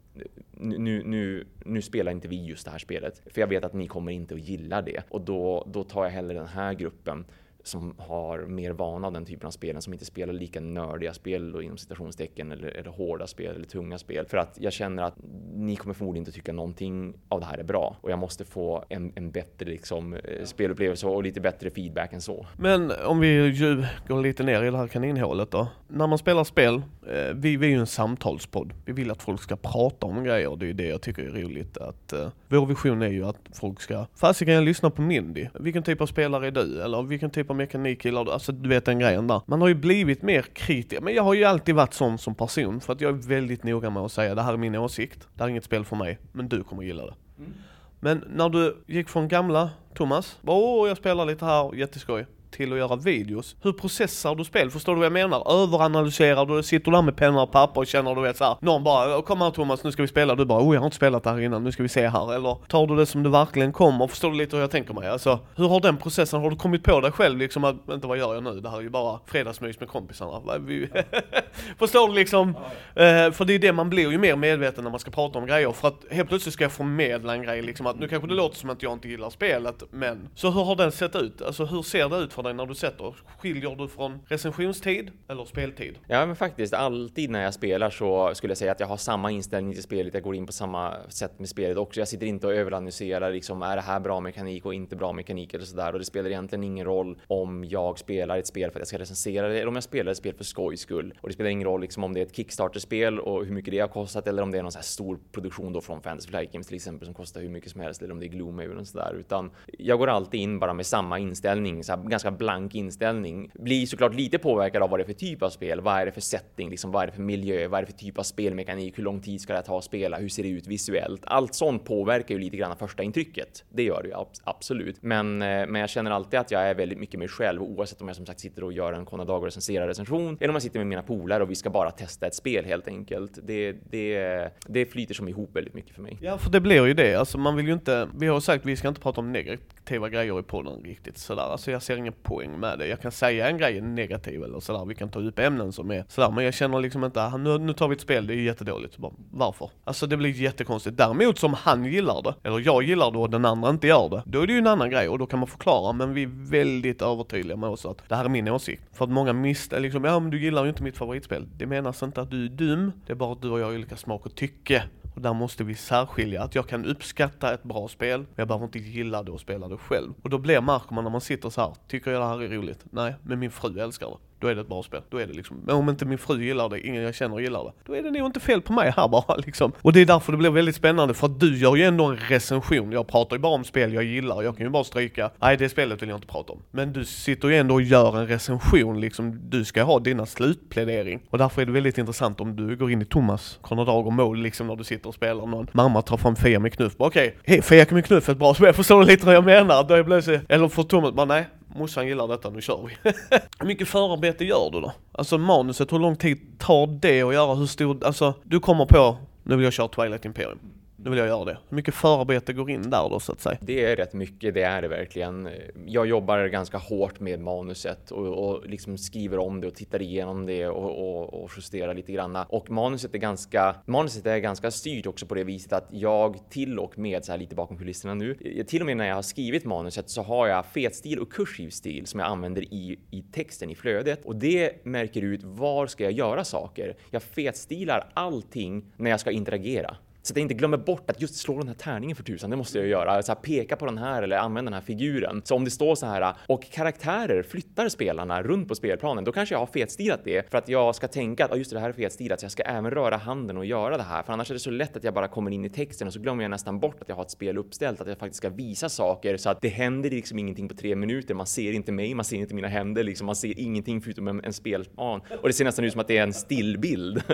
Nu, nu, nu spelar inte vi just det här spelet, för jag vet att ni kommer inte att gilla det och då, då tar jag hellre den här gruppen som har mer vana av den typen av spelen som inte spelar lika nördiga spel då, inom citationstecken eller, eller hårda spel eller tunga spel. För att jag känner att ni kommer förmodligen inte tycka någonting av det här är bra och jag måste få en, en bättre liksom, eh, spelupplevelse och lite bättre feedback än så. Men om vi ju går lite ner i det här kaninhålet då. När man spelar spel, eh, vi, vi är ju en samtalspodd. Vi vill att folk ska prata om grejer. Det är ju det jag tycker är roligt. Att, uh, vår vision är ju att folk ska, fasiken jag lyssna på Mindy. Vilken typ av spelare är du? Eller vilken typ av mekanik gillar du? Alltså du vet den grejen där. Man har ju blivit mer kritisk. Men jag har ju alltid varit sån som person. För att jag är väldigt noga med att säga det här är min åsikt. Det här är inget spel för mig. Men du kommer gilla det. Mm. Men när du gick från gamla Thomas, åh jag spelar lite här, jätteskoj till att göra videos. Hur processar du spel? Förstår du vad jag menar? Överanalyserar du? Sitter du där med penna och papper och känner du vet såhär, någon bara kom här Thomas nu ska vi spela, du bara oh jag har inte spelat det här innan, nu ska vi se här. Eller tar du det som det verkligen kommer? Förstår du lite hur jag tänker mig? Alltså, hur har den processen, har du kommit på dig själv liksom att, vänta vad gör jag nu? Det här är ju bara fredagsmys med kompisarna. Förstår du liksom? Eh, för det är det man blir ju mer medveten när man ska prata om grejer. För att helt plötsligt ska jag förmedla en grej liksom att nu kanske det låter som att jag inte gillar spelet, men så hur har den sett ut? Alltså hur ser det ut för dig när du sätter? Skiljer du från recensionstid eller speltid? Ja men faktiskt, alltid när jag spelar så skulle jag säga att jag har samma inställning till spelet. Jag går in på samma sätt med spelet också. Jag sitter inte och överanalyserar liksom, är det här bra mekanik och inte bra mekanik eller sådär. Och det spelar egentligen ingen roll om jag spelar ett spel för att jag ska recensera det eller om jag spelar ett spel för skojs skull. Och det spelar ingen roll liksom om det är ett Kickstarter-spel och hur mycket det har kostat eller om det är någon så här stor produktion då från Fantasy Flight Games till exempel som kostar hur mycket som helst eller om det är Gloomhaven och sådär. Utan jag går alltid in bara med samma inställning, så här, ganska blank inställning. Blir såklart lite påverkad av vad det är för typ av spel. Vad är det för setting? Liksom, vad är det för miljö? Vad är det för typ av spelmekanik? Hur lång tid ska det ta att spela? Hur ser det ut visuellt? Allt sånt påverkar ju lite grann första intrycket. Det gör det ju absolut. Men, eh, men jag känner alltid att jag är väldigt mycket mig själv oavsett om jag som sagt sitter och gör en Konna Dag och recenserar recension eller om jag sitter med mina polare och vi ska bara testa ett spel helt enkelt. Det, det, det flyter som ihop väldigt mycket för mig. Ja, för det blir ju det. Alltså man vill ju inte, vi har sagt vi ska inte prata om negativa grejer i podden riktigt sådär. Alltså jag ser ingen poäng med det. Jag kan säga en grej negativ eller sådär. Vi kan ta upp ämnen som är sådär. Men jag känner liksom inte, ah, nu, nu tar vi ett spel, det är jättedåligt. Bara, varför? Alltså det blir jättekonstigt. Däremot som han gillar det, eller jag gillar det och den andra inte gör det. Då är det ju en annan grej och då kan man förklara. Men vi är väldigt övertydliga med oss att det här är min åsikt. För att många misstänker liksom, ja men du gillar ju inte mitt favoritspel. Det menas inte att du är dum. Det är bara att du och jag har olika smak och tycke. Och där måste vi särskilja att jag kan uppskatta ett bra spel, men jag behöver inte gilla det och spela det själv. Och då blir märker man när man sitter så här, tycker jag det här är roligt? Nej, men min fru älskar det då är det ett bra spel. Då är det liksom, men om inte min fru gillar det, ingen jag känner gillar det, då är det nog inte fel på mig här bara liksom. Och det är därför det blir väldigt spännande, för att du gör ju ändå en recension. Jag pratar ju bara om spel jag gillar, jag kan ju bara stryka, nej det spelet vill jag inte prata om. Men du sitter ju ändå och gör en recension liksom, du ska ha dina slutplädering. Och därför är det väldigt intressant om du går in i Thomas Konradag och mål liksom när du sitter och spelar någon. Mamma tar fram Fia med knuff, okej, okay, hey, Fia med knuff är ett bra spel, förstår du lite vad jag menar? Då är plötsligt, eller för Thomas, bara nej, morsan gillar detta, nu kör vi. hur mycket förarbete gör du då? Alltså manuset, hur lång tid tar det att göra? Hur stor, alltså du kommer på, nu vill jag köra Twilight Imperium. Nu vill jag göra det. Hur mycket förarbete går in där då så att säga? Det är rätt mycket, det är det verkligen. Jag jobbar ganska hårt med manuset och, och liksom skriver om det och tittar igenom det och, och, och justerar lite granna. Och manuset är ganska, manuset är ganska styrt också på det viset att jag till och med så här lite bakom kulisserna nu, till och med när jag har skrivit manuset så har jag fetstil och kursiv stil som jag använder i, i texten i flödet och det märker ut var ska jag göra saker. Jag fetstilar allting när jag ska interagera. Så att jag inte glömmer bort att just slå den här tärningen för tusan, det måste jag göra. Så här, peka på den här eller använda den här figuren. Så om det står så här och karaktärer flyttar spelarna runt på spelplanen, då kanske jag har fetstilat det för att jag ska tänka att just det här är fetstilat, så jag ska även röra handen och göra det här. För annars är det så lätt att jag bara kommer in i texten och så glömmer jag nästan bort att jag har ett spel uppställt, att jag faktiskt ska visa saker så att det händer liksom ingenting på tre minuter. Man ser inte mig, man ser inte mina händer, liksom man ser ingenting förutom en, en spelplan och det ser nästan ut som att det är en stillbild.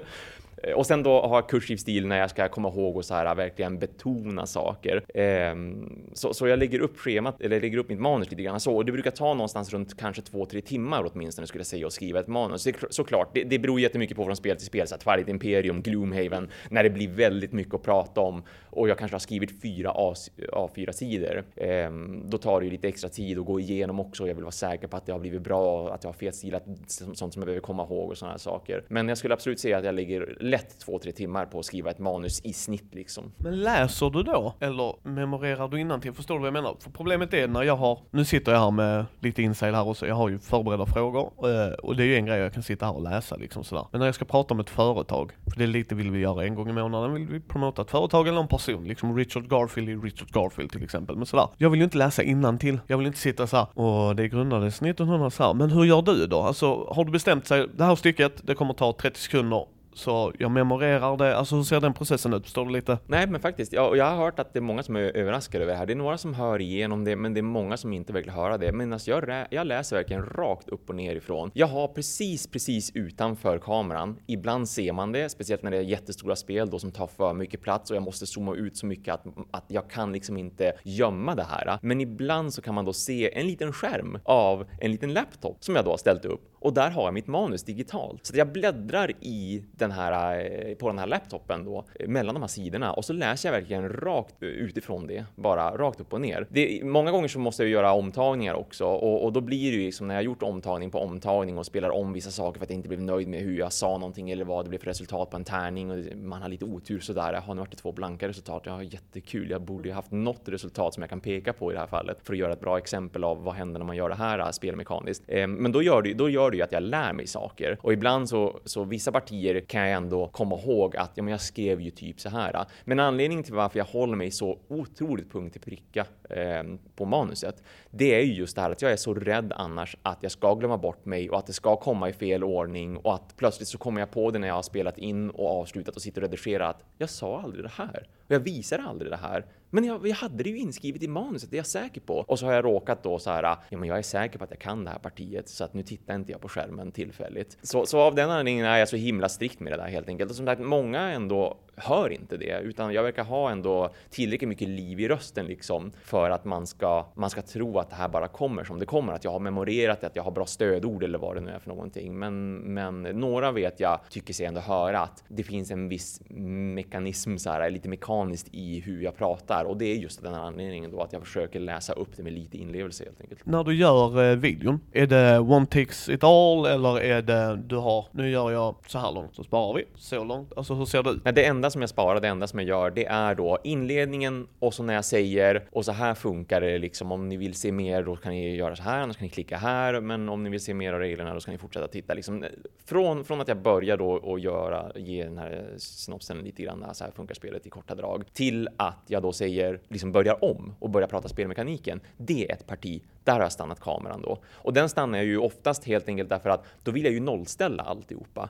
Eh, och sen då ha kursiv stil när jag ska komma ihåg och så här verkligen betona saker. Ehm, så, så jag lägger upp schemat, eller lägger upp mitt manus lite grann så. Och det brukar ta någonstans runt kanske två, tre timmar åtminstone skulle jag säga att skriva ett manus. såklart, det, det beror jättemycket på från spel till spel. Så Twilight Imperium, Gloomhaven, när det blir väldigt mycket att prata om och jag kanske har skrivit fyra A4-sidor. Ehm, då tar det ju lite extra tid att gå igenom också. Jag vill vara säker på att det har blivit bra, att jag har fetstilat sånt som jag behöver komma ihåg och sådana här saker. Men jag skulle absolut säga att jag lägger lätt två, tre timmar på att skriva ett manus i snitt liksom. Men läser du då? Eller memorerar du innantill? Förstår du vad jag menar? För problemet är när jag har, nu sitter jag här med lite inside här också, jag har ju förberedda frågor eh, och det är ju en grej jag kan sitta här och läsa liksom sådär. Men när jag ska prata om ett företag, för det är lite vill vi göra en gång i månaden, vill vi promota ett företag eller en person, liksom Richard Garfield i Richard Garfield till exempel. Men sådär, jag vill ju inte läsa innantill. Jag vill inte sitta såhär, och det grundades 1900 så här. Men hur gör du då? Alltså, har du bestämt sig, det här stycket, det kommer ta 30 sekunder så jag memorerar det, alltså hur ser den processen ut? Förstår du lite? Nej men faktiskt, jag, jag har hört att det är många som är överraskade över det här. Det är några som hör igenom det, men det är många som inte verkligen hör det. Men alltså jag, jag läser verkligen rakt upp och ner ifrån. Jag har precis, precis utanför kameran. Ibland ser man det, speciellt när det är jättestora spel då som tar för mycket plats och jag måste zooma ut så mycket att, att jag kan liksom inte gömma det här. Men ibland så kan man då se en liten skärm av en liten laptop som jag då har ställt upp och där har jag mitt manus digitalt. Så jag bläddrar i den här, eh, på den här laptopen då, eh, mellan de här sidorna och så läser jag verkligen rakt utifrån det, bara rakt upp och ner. Det, många gånger så måste jag göra omtagningar också och, och då blir det ju liksom när jag gjort omtagning på omtagning och spelar om vissa saker för att jag inte blev nöjd med hur jag sa någonting eller vad det blev för resultat på en tärning och man har lite otur sådär. Jag har nu varit det två blanka resultat. Jag har jättekul. Jag borde ju haft något resultat som jag kan peka på i det här fallet för att göra ett bra exempel av vad händer när man gör det här eh, spelmekaniskt. Men då gör det, då gör det ju att jag lär mig saker och ibland så, så vissa partier kan jag ändå komma ihåg att ja, men jag skrev ju typ så här. Men anledningen till varför jag håller mig så otroligt punkt till pricka eh, på manuset, det är ju just det här att jag är så rädd annars att jag ska glömma bort mig och att det ska komma i fel ordning och att plötsligt så kommer jag på det när jag har spelat in och avslutat och sitter och redigerar att jag sa aldrig det här och jag visar aldrig det här. Men jag, jag, hade det ju inskrivet i manuset, det är jag säker på. Och så har jag råkat då så här, ja men jag är säker på att jag kan det här partiet så att nu tittar inte jag på skärmen tillfälligt. Så, så av den anledningen är jag så himla strikt med det där helt enkelt. Och som sagt, många ändå hör inte det, utan jag verkar ha ändå tillräckligt mycket liv i rösten liksom för att man ska, man ska tro att det här bara kommer som det kommer, att jag har memorerat det, att jag har bra stödord eller vad det nu är för någonting. Men, men några vet jag tycker sig ändå höra att det finns en viss mekanism så här, lite mekaniskt i hur jag pratar och det är just den anledningen då att jag försöker läsa upp det med lite inlevelse helt enkelt. När du gör eh, videon, är det one takes it all eller är det du har, nu gör jag så här långt så sparar vi, så långt, alltså hur ser det ut? Nej, det enda som jag sparar, det enda som jag gör, det är då inledningen och så när jag säger och så här funkar det liksom. Om ni vill se mer, då kan ni göra så här, annars kan ni klicka här. Men om ni vill se mer av reglerna, då ska ni fortsätta titta. Liksom, från, från att jag börjar då och göra, ge den här synopsen lite grann, så här funkar spelet i korta drag, till att jag då säger, liksom börjar om och börjar prata spelmekaniken. Det är ett parti där har jag stannat kameran då. Och den stannar jag ju oftast helt enkelt därför att då vill jag ju nollställa alltihopa.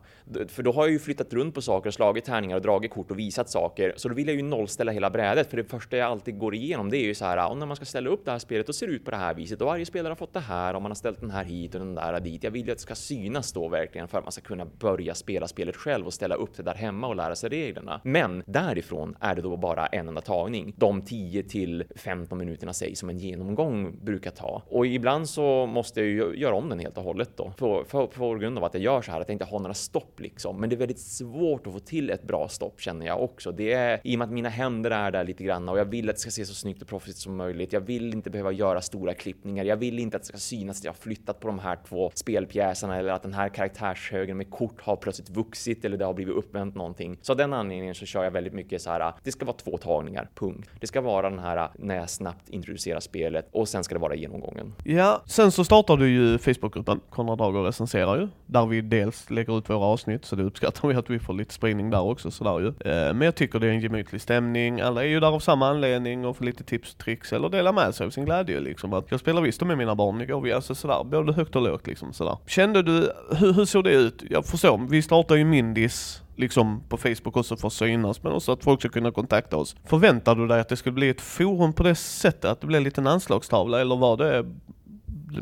För då har jag ju flyttat runt på saker och slagit tärningar och dragit kort och visat saker. Så då vill jag ju nollställa hela brädet. För det första jag alltid går igenom det är ju så här, och när man ska ställa upp det här spelet, då ser det ut på det här viset. Och varje spelare har fått det här och man har ställt den här hit och den där dit. Jag vill ju att det ska synas då verkligen för att man ska kunna börja spela spelet själv och ställa upp det där hemma och lära sig reglerna. Men därifrån är det då bara en enda tagning. De 10 till 15 minuterna säg som en genomgång brukar ta. Och ibland så måste jag ju göra om den helt och hållet då. på, på, på grund av att jag gör så här, att jag inte har några stopp liksom. Men det är väldigt svårt att få till ett bra stopp känner jag också. Det är i och med att mina händer är där lite grann och jag vill att det ska se så snyggt och proffsigt som möjligt. Jag vill inte behöva göra stora klippningar. Jag vill inte att det ska synas att jag har flyttat på de här två spelpjäserna eller att den här karaktärshögen med kort har plötsligt vuxit eller det har blivit uppvänt någonting. Så av den anledningen så kör jag väldigt mycket så här. Det ska vara två tagningar, punkt. Det ska vara den här äh, när jag snabbt introducerar spelet och sen ska det vara genomgången. Ja, sen så startar du ju Facebookgruppen, Konrad Dager recenserar ju, där vi dels lägger ut våra avsnitt, så det uppskattar vi att vi får lite spridning där också sådär ju. Eh, men jag tycker det är en gemytlig stämning, alla är ju där av samma anledning och får lite tips och tricks eller dela med sig av sin glädje liksom. Att jag spelar visst med mina barn igår, vi alltså sådär, både högt och lågt liksom sådär. Kände du, hur, hur såg det ut? Jag förstår, vi startar ju Mindis liksom på Facebook också för att synas, men också att folk ska kunna kontakta oss. Förväntar du dig att det skulle bli ett forum på det sättet, att det blir en liten anslagstavla, eller var det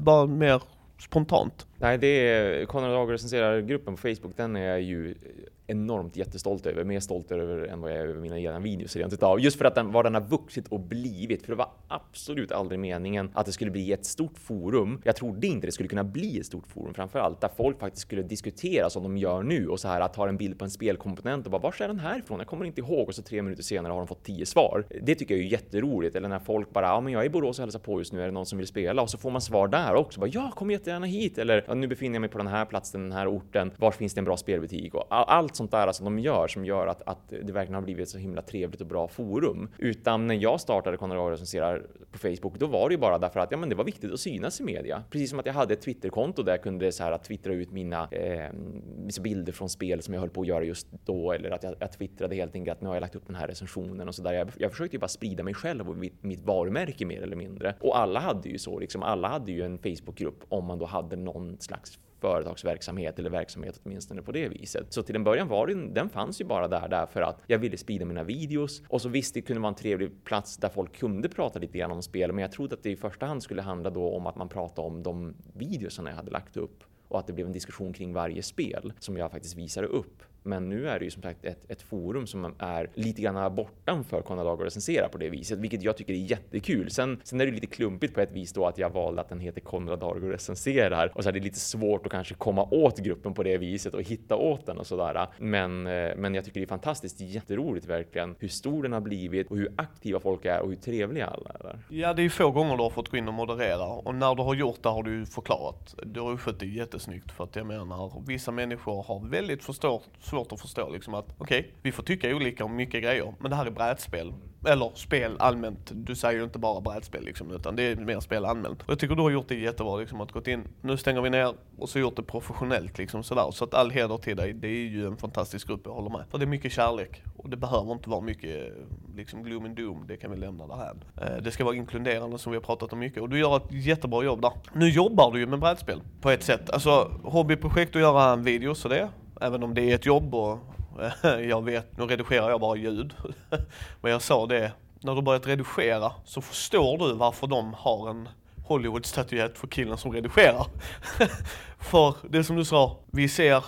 bara mer spontant? Nej, det är Konrad Ager recenserar gruppen på Facebook, den är ju enormt jättestolt över, mer stolt över än vad jag är över mina egna videos rent utav. Just för att den, vad den har vuxit och blivit. För det var absolut aldrig meningen att det skulle bli ett stort forum. Jag trodde inte det skulle kunna bli ett stort forum framför allt där folk faktiskt skulle diskutera som de gör nu och så här att ta en bild på en spelkomponent och bara var är den här ifrån? Jag kommer inte ihåg och så tre minuter senare har de fått tio svar. Det tycker jag är jätteroligt. Eller när folk bara, ja men jag är i Borås och hälsar på just nu, är det någon som vill spela? Och så får man svar där också. Bara, ja, kom jättegärna hit. Eller ja, nu befinner jag mig på den här platsen, den här orten. Var finns det en bra spelbutik? Och allt sånt där som de gör som gör att, att det verkligen har blivit ett så himla trevligt och bra forum. Utan när jag startade Konrad recenserar på Facebook, då var det ju bara därför att ja, men det var viktigt att synas i media. Precis som att jag hade ett Twitterkonto där jag kunde så här att twittra ut mina eh, bilder från spel som jag höll på att göra just då. Eller att jag, jag twittrade helt enkelt att nu har jag lagt upp den här recensionen och så där. Jag, jag försökte ju bara sprida mig själv och mitt, mitt varumärke mer eller mindre. Och alla hade ju så liksom. Alla hade ju en Facebookgrupp om man då hade någon slags företagsverksamhet eller verksamhet åtminstone på det viset. Så till en början var den, den fanns ju bara där därför att jag ville sprida mina videos och så visst, det kunde vara en trevlig plats där folk kunde prata lite grann om spel, men jag trodde att det i första hand skulle handla då om att man pratade om de videos som jag hade lagt upp och att det blev en diskussion kring varje spel som jag faktiskt visade upp. Men nu är det ju som sagt ett, ett forum som är lite grann bortanför Konrad och recensera på det viset, vilket jag tycker är jättekul. Sen, sen är det lite klumpigt på ett vis då att jag valde att den heter Konrad och recenserar och så är det lite svårt att kanske komma åt gruppen på det viset och hitta åt den och sådär. Men, eh, men jag tycker det är fantastiskt jätteroligt verkligen hur stor den har blivit och hur aktiva folk är och hur trevliga alla är. Ja, det är ju få gånger du har fått gå in och moderera och när du har gjort det har du ju förklarat. Du har ju skött det jättesnyggt för att jag menar, vissa människor har väldigt förstått svårt att förstå liksom att okej, okay, vi får tycka olika om mycket grejer, men det här är brädspel. Eller spel allmänt. Du säger ju inte bara brädspel liksom, utan det är mer spel allmänt. Och jag tycker du har gjort det jättebra liksom, att gått in, nu stänger vi ner och så gjort det professionellt liksom sådär. Så att all heder till dig. Det är ju en fantastisk grupp, jag håller med. För det är mycket kärlek och det behöver inte vara mycket liksom gloom and doom. Det kan vi lämna därhän. Eh, det ska vara inkluderande som vi har pratat om mycket och du gör ett jättebra jobb där. Nu jobbar du ju med brädspel på ett sätt. Alltså hobbyprojekt att göra videos och det även om det är ett jobb och eh, jag vet, nu redigerar jag bara ljud. Men jag sa det, när du börjat redigera så förstår du varför de har en Hollywood-statyett för killen som redigerar. för det som du sa, vi ser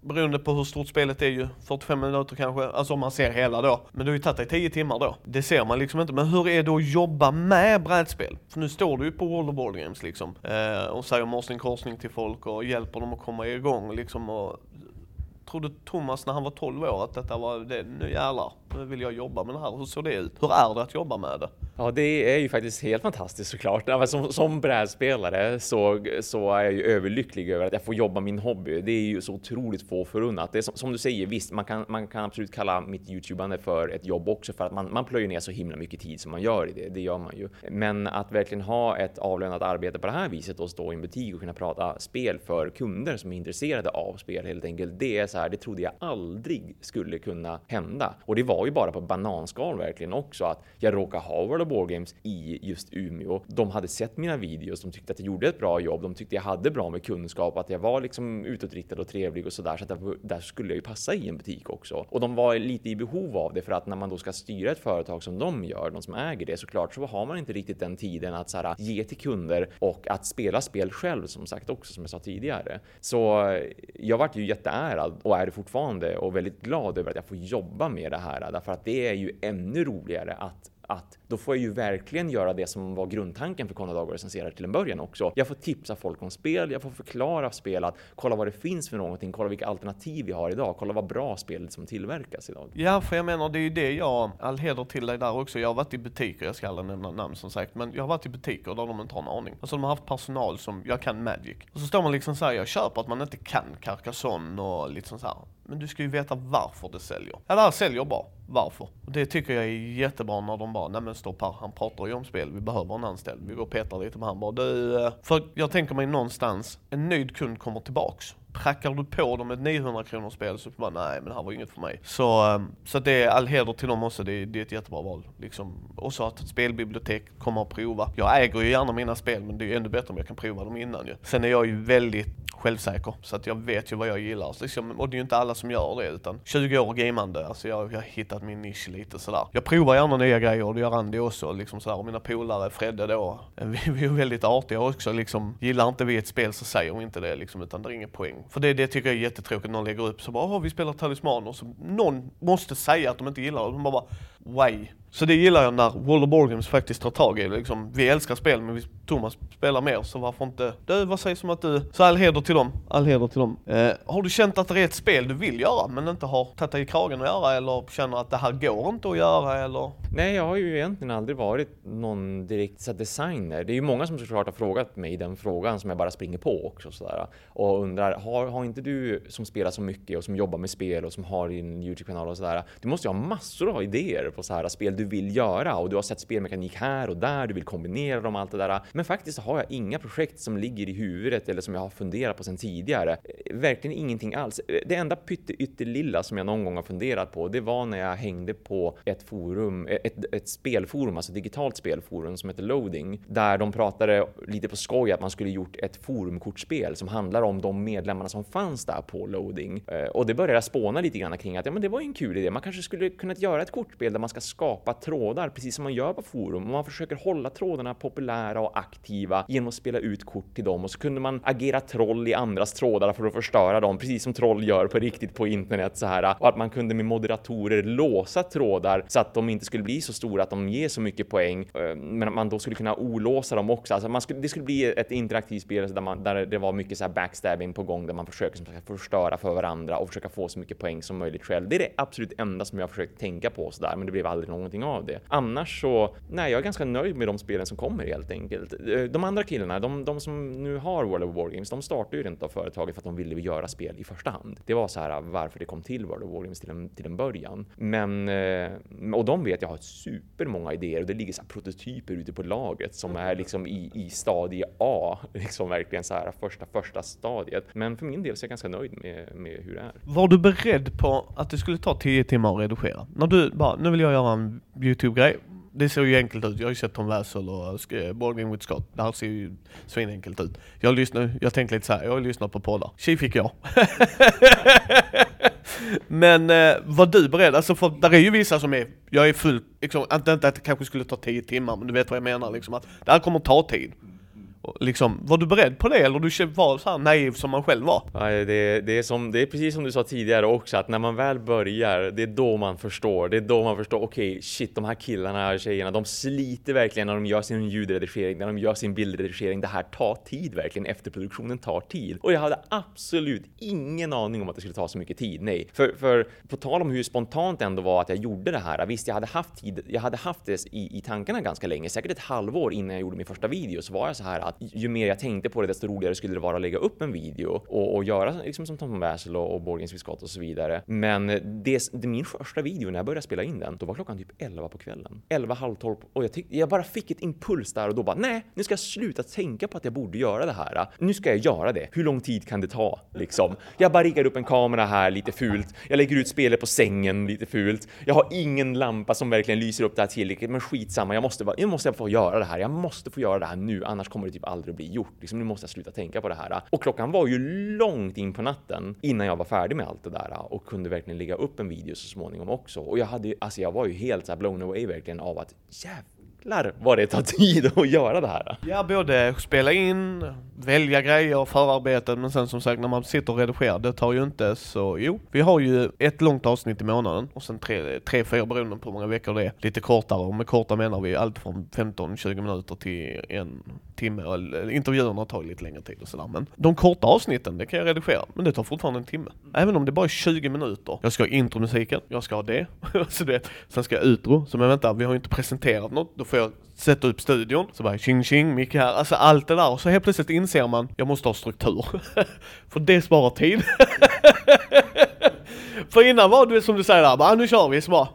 beroende på hur stort spelet är ju, 45 minuter kanske, alltså om man ser hela då. Men det har ju tagit dig 10 timmar då. Det ser man liksom inte. Men hur är det att jobba med brädspel? För nu står du ju på World of Board Games liksom eh, och säger morsning korsning till folk och hjälper dem att komma igång liksom och trodde Thomas när han var 12 år att detta var, det, nu jävlar, Eh, vill jag jobba med det här. Hur såg det ut? Hur är det att jobba med det? Ja, det är ju faktiskt helt fantastiskt såklart. Som, som brädspelare så, så är jag ju överlycklig över att jag får jobba min hobby. Det är ju så otroligt få förunnat. Det är som, som, du säger, visst, man kan, man kan absolut kalla mitt YouTubande för ett jobb också för att man, man plöjer ner så himla mycket tid som man gör i det. Det gör man ju. Men att verkligen ha ett avlönat arbete på det här viset och stå i en butik och kunna prata spel för kunder som är intresserade av spel helt enkelt. Det är så här, det trodde jag aldrig skulle kunna hända. Och det var var ju bara på bananskal verkligen också att jag råkade ha World of War Games i just Umeå. De hade sett mina videos, de tyckte att jag gjorde ett bra jobb, de tyckte jag hade bra med kunskap, att jag var liksom utåtriktad och trevlig och sådär. Så att där, där skulle jag ju passa i en butik också. Och de var lite i behov av det för att när man då ska styra ett företag som de gör, de som äger det, såklart så har man inte riktigt den tiden att så här, ge till kunder och att spela spel själv som sagt också som jag sa tidigare. Så eh, jag vart ju jätteärad och är det fortfarande och väldigt glad över att jag får jobba med det här därför att det är ju ännu roligare att att då får jag ju verkligen göra det som var grundtanken för Konrad och recenserar till en början också. Jag får tipsa folk om spel, jag får förklara spel, att kolla vad det finns för någonting, kolla vilka alternativ vi har idag, kolla vad bra spel som tillverkas idag. Ja, för jag menar det är ju det jag, all heder till dig där också. Jag har varit i butiker, jag ska aldrig nämna namn som sagt, men jag har varit i butiker där de inte har en aning. Alltså de har haft personal som, jag kan Magic. Och så står man liksom såhär, jag köper att man inte kan Carcassonne och liksom såhär. Men du ska ju veta varför det säljer. Ja, det här säljer bra. Varför? Det tycker jag är jättebra när de bara, nej men stopp här, han pratar ju om spel, vi behöver en anställd. Vi går och petar lite med han bara, du, eh, för jag tänker mig någonstans, en nöjd kund kommer tillbaks prackar du på dem ett 900 kronors spel så bara nej men det här var inget för mig. Så, ehm, så det är all heder till dem också, det är, det är ett jättebra val. Liksom. Och så att ett spelbibliotek kommer att prova. Jag äger ju gärna mina spel men det är ju ännu bättre om jag kan prova dem innan ju. Sen är jag ju väldigt självsäker. Så att jag vet ju vad jag gillar. Så liksom, och det är ju inte alla som gör det utan 20 år gamande, alltså jag, jag har hittat min nisch lite sådär. Jag provar gärna nya grejer och det gör Andy också liksom sådär. Och mina polare, Fredde då, vi, vi är väldigt artiga också liksom. Gillar inte vi ett spel så säger vi inte det liksom utan det är ingen poäng. För det, det tycker jag är jättetråkigt någon lägger upp så bara Åh, vi spelar talismaner. Så någon måste säga att de inte gillar det. De bara Why? Så det gillar jag när World of Wargames faktiskt tar tag i liksom. Vi älskar spel men vi, Thomas spelar mer så varför inte? Du, vad sägs om att du... Så all heder till dem. All heder till dem. Eh, har du känt att det är ett spel du vill göra men inte har tagit dig i kragen att göra eller känner att det här går inte att göra eller? Nej, jag har ju egentligen aldrig varit någon direkt så designer. Det är ju många som såklart har frågat mig den frågan som jag bara springer på också sådär. Och undrar, har, har inte du som spelar så mycket och som jobbar med spel och som har din YouTube-kanal och sådär. Du måste ju ha massor av idéer på så här spel du vill göra och du har sett spelmekanik här och där, du vill kombinera dem och allt det där. Men faktiskt har jag inga projekt som ligger i huvudet eller som jag har funderat på sedan tidigare. Verkligen ingenting alls. Det enda pyttelilla som jag någon gång har funderat på, det var när jag hängde på ett forum, ett, ett spelforum, alltså digitalt spelforum som heter Loading, där de pratade lite på skoj att man skulle gjort ett forumkortspel som handlar om de medlemmarna som fanns där på Loading. Eh, och det började jag spåna lite grann kring att ja, men det var ju en kul idé. Man kanske skulle kunna göra ett kortspel där man man ska skapa trådar, precis som man gör på forum. Och man försöker hålla trådarna populära och aktiva genom att spela ut kort till dem och så kunde man agera troll i andras trådar för att förstöra dem, precis som troll gör på riktigt på internet så här. Och att man kunde med moderatorer låsa trådar så att de inte skulle bli så stora att de ger så mycket poäng, eh, men att man då skulle kunna olåsa dem också. Alltså man skulle, det skulle bli ett interaktivt spel där, man, där det var mycket så här backstabbing på gång, där man försöker som sagt, förstöra för varandra och försöka få så mycket poäng som möjligt själv. Det är det absolut enda som jag försökt tänka på så där, men det blev aldrig någonting av det. Annars så, nej, jag är ganska nöjd med de spelen som kommer helt enkelt. Eh, de andra killarna, de, de som nu har World of Wargames, de startade ju inte av företaget för att de ville göra spel i första hand. Det var så här varför det kom till World of Wargames till en, till en början. Men, eh, och de vet jag har supermånga idéer och det ligger så prototyper ute på laget som är liksom i, i stadie A, liksom verkligen så här första, första stadiet. Men för min del så är jag ganska nöjd med, med hur det är. Var du beredd på att det skulle ta 10 timmar att redigera? När du bara, nu vill jag göra en YouTube-grej. Det ser ju enkelt ut. Jag har ju sett Tom Wessel och eh, Borgin with Scott. Det här ser ju svinenkelt ut. Jag lyssnar, jag tänkte lite så här, jag har lyssnat på poddar. Tji fick jag. Men eh, var du beredd? Alltså för där är ju vissa som är, jag är fullt, liksom, inte, inte att det kanske skulle ta 10 timmar, men du vet vad jag menar liksom att det här kommer ta tid. Liksom, var du beredd på det eller du var så här naiv som man själv var? Nej, det, det, är som, det är precis som du sa tidigare också, att när man väl börjar, det är då man förstår. Det är då man förstår, okej, okay, shit, de här killarna och tjejerna, de sliter verkligen när de gör sin ljudredigering, när de gör sin bildredigering. Det här tar tid verkligen, efterproduktionen tar tid. Och jag hade absolut ingen aning om att det skulle ta så mycket tid, nej. För, för på tal om hur spontant det ändå var att jag gjorde det här, visst, jag hade haft tid, jag hade haft det i, i tankarna ganska länge, säkert ett halvår innan jag gjorde min första video, så var jag så här att ju mer jag tänkte på det, desto roligare skulle det vara att lägga upp en video och, och göra liksom som Tom Basil och, och Borgens Scott och så vidare. Men det, det, min första video när jag började spela in den, då var klockan typ 11 på kvällen. 11, halv 12 och jag, tyck, jag bara fick ett impuls där och då bara nej, nu ska jag sluta tänka på att jag borde göra det här. Nu ska jag göra det. Hur lång tid kan det ta liksom? Jag bara riggar upp en kamera här lite fult. Jag lägger ut spelet på sängen lite fult. Jag har ingen lampa som verkligen lyser upp det här tillräckligt, men skitsamma. Jag måste, bara, jag måste få göra det här. Jag måste få göra det här nu, annars kommer det typ aldrig bli gjort. Liksom, nu måste jag sluta tänka på det här. Och klockan var ju långt in på natten innan jag var färdig med allt det där och kunde verkligen lägga upp en video så småningom också. Och jag hade, alltså jag var ju helt så här blown away verkligen av att jävlar jävlar vad det tar tid att göra det här. Ja, både spela in, välja grejer, förarbeten, men sen som sagt när man sitter och redigerar, det tar ju inte så, jo, vi har ju ett långt avsnitt i månaden och sen tre, tre fyra beroende på hur många veckor det är, lite kortare och med korta menar vi allt från 15-20 minuter till en timme, intervjuerna tar lite längre tid och sådär, men de korta avsnitten, det kan jag redigera, men det tar fortfarande en timme. Även om det bara är 20 minuter. Jag ska ha intromusiken, jag ska ha det, alltså så det sen ska jag utro, så men vänta, vi har ju inte presenterat något, då får jag sätta upp studion, så bara tjing tjing, Micke här, alltså allt det där och så helt plötsligt inser man, jag måste ha struktur. För det sparar tid. för innan var det som du säger där, bara nu kör vi, så bara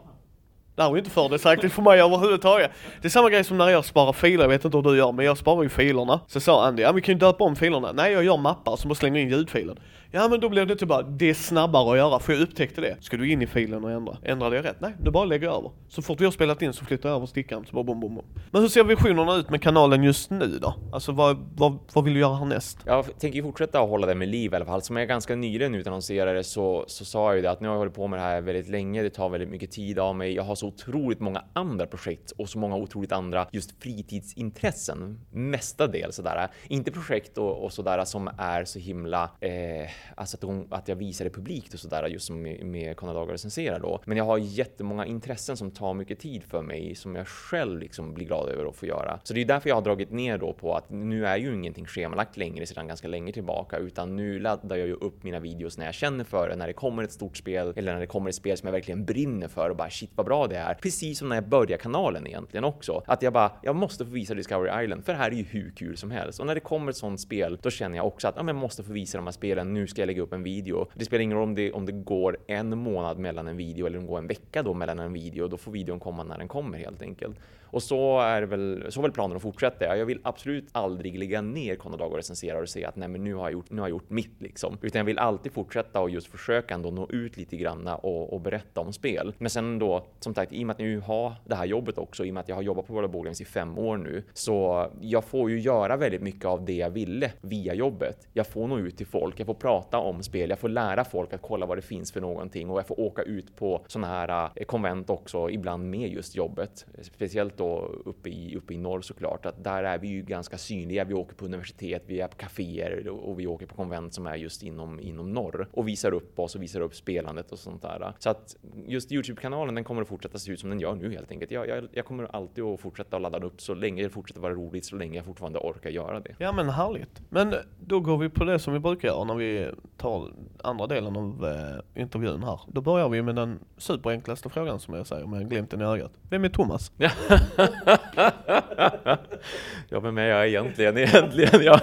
det här var ju inte fördelaktigt för mig överhuvudtaget. Det är samma grej som när jag sparar filer, jag vet inte hur du gör, men jag sparar ju filerna. Så sa Andy, ja vi kan ju döpa om filerna. Nej, jag gör mappar som bara slänger in ljudfilen. Ja men då blev det typ bara, det är snabbare att göra, för jag upptäckte det. Ska du in i filen och ändra? Ändrade jag rätt? Nej, du bara lägger över. Så fort vi har spelat in så flyttar jag över stickan, så bara bom, bom, bom. Men hur ser visionerna ut med kanalen just nu då? Alltså vad, vad, vad vill du göra härnäst? Jag tänker ju fortsätta att hålla det med liv i alla fall. Som jag ganska nyligen utannonserade så, så sa jag ju det att nu har jag hållit på med det här väldigt länge. Det tar väldigt mycket tid av mig. Jag har så otroligt många andra projekt och så många otroligt andra just fritidsintressen. Mestadels sådär. Inte projekt och, och sådär som är så himla, eh, alltså att, de, att jag visar det publikt och sådär just som med, med Konadagar recenserar då. Men jag har jättemånga intressen som tar mycket tid för mig som jag själv liksom blir glad över att få göra. Så det är därför jag har dragit ner då på att nu är ju ingenting schemalagt längre sedan ganska länge tillbaka utan nu laddar jag ju upp mina videos när jag känner för det, när det kommer ett stort spel eller när det kommer ett spel som jag verkligen brinner för och bara shit vad bra det är. Precis som när jag började kanalen egentligen också. Att jag bara, jag måste få visa Discovery Island för det här är ju hur kul som helst. Och när det kommer ett sånt spel, då känner jag också att ja, men jag måste få visa de här spelen. Nu ska jag lägga upp en video. Det spelar ingen roll om det, om det går en månad mellan en video eller om det går en vecka då mellan en video. Då får videon komma när den kommer helt enkelt. Och så är väl, så väl planen att fortsätta. Jag vill absolut aldrig lägga ner Konadag och recensera och säga att nej, men nu har jag gjort, nu har jag gjort mitt liksom, utan jag vill alltid fortsätta och just försöka ändå nå ut lite granna och, och berätta om spel. Men sen då, som sagt, i och med att jag nu har det här jobbet också, i och med att jag har jobbat på World of Board i fem år nu, så jag får ju göra väldigt mycket av det jag ville via jobbet. Jag får nå ut till folk, jag får prata om spel, jag får lära folk att kolla vad det finns för någonting och jag får åka ut på sådana här eh, konvent också, ibland med just jobbet, speciellt då uppe i, uppe i norr såklart, att där är vi ju ganska synliga. Vi åker på universitet, vi är på kaféer och vi åker på konvent som är just inom, inom norr och visar upp oss och visar upp spelandet och sånt där. Så att just Youtube-kanalen, den kommer att fortsätta se ut som den gör nu helt enkelt. Jag, jag, jag kommer alltid att fortsätta ladda upp så länge det fortsätter vara roligt, så länge jag fortfarande orkar göra det. Ja men härligt. Men då går vi på det som vi brukar göra när vi tar andra delen av eh, intervjun här. Då börjar vi med den superenklaste frågan som jag säger med glimten i ögat. Vem är Thomas? ja, vem är jag egentligen? egentligen ja,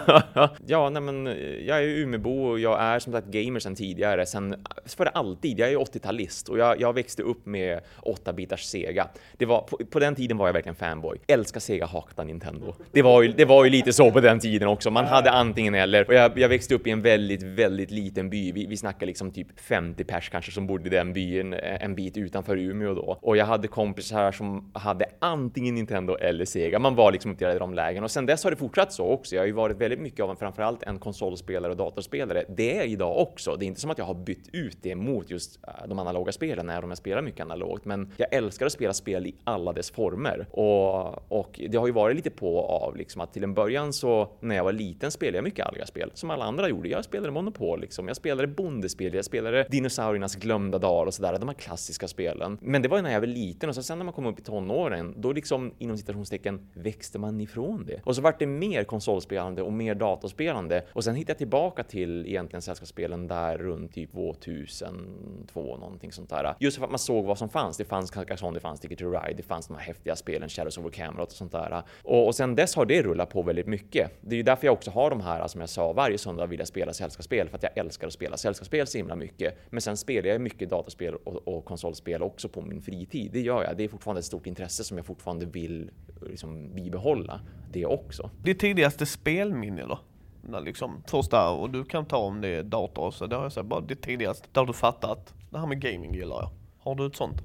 ja nej, men jag är Umeåbo och jag är som sagt gamer sedan tidigare, sen för alltid. Jag är 80-talist och jag, jag växte upp med 8-bitars Sega. Det var, på, på, den tiden var jag verkligen fanboy. Älskar Sega, hatar Nintendo. Det var, ju, det var ju lite så på den tiden också. Man hade antingen eller. Och jag, jag växte upp i en väldigt, väldigt liten by. Vi, vi snackar liksom typ 50 pers kanske som bodde i den byn en bit utanför Umeå då. Och jag hade kompisar som hade antingen Nintendo eller Sega. Man var liksom uppdelad i de lägen och sen dess har det fortsatt så också. Jag har ju varit väldigt mycket av en framförallt en konsolspelare och datorspelare. Det är jag idag också. Det är inte som att jag har bytt ut det mot just äh, de analoga spelen, även om jag spelar mycket analogt. Men jag älskar att spela spel i alla dess former och, och det har ju varit lite på och av liksom att till en början så när jag var liten spelade jag mycket Alga-spel som alla andra gjorde. Jag spelade Monopol liksom. Jag spelade bondespel, jag spelade dinosauriernas glömda dagar och sådär, de här klassiska spelen. Men det var när jag var liten och så sen när man kom upp i tonåren, då liksom Liksom, inom citationstecken växte man ifrån det. Och så vart det mer konsolspelande och mer datorspelande och sen hittade jag tillbaka till egentligen sällskapsspelen där runt typ 2002 någonting sånt där. Just för att man såg vad som fanns. Det fanns Carcassonne, det fanns Ticket to Ride, det fanns de här häftiga spelen, Shadows over Camelot och sånt där. Och, och sen dess har det rullat på väldigt mycket. Det är ju därför jag också har de här, som jag sa, varje söndag vill jag spela sällskapsspel för att jag älskar att spela sällskapsspel så himla mycket. Men sen spelar jag mycket datorspel och, och konsolspel också på min fritid. Det gör jag. Det är fortfarande ett stort intresse som jag fortfarande vill liksom bibehålla det också. Ditt tidigaste spelminne då? När liksom, första, och du kan ta om det är dator och så, det har jag sagt, bara det tidigaste, där du fattat att det här med gaming gillar jag. Har du ett sånt?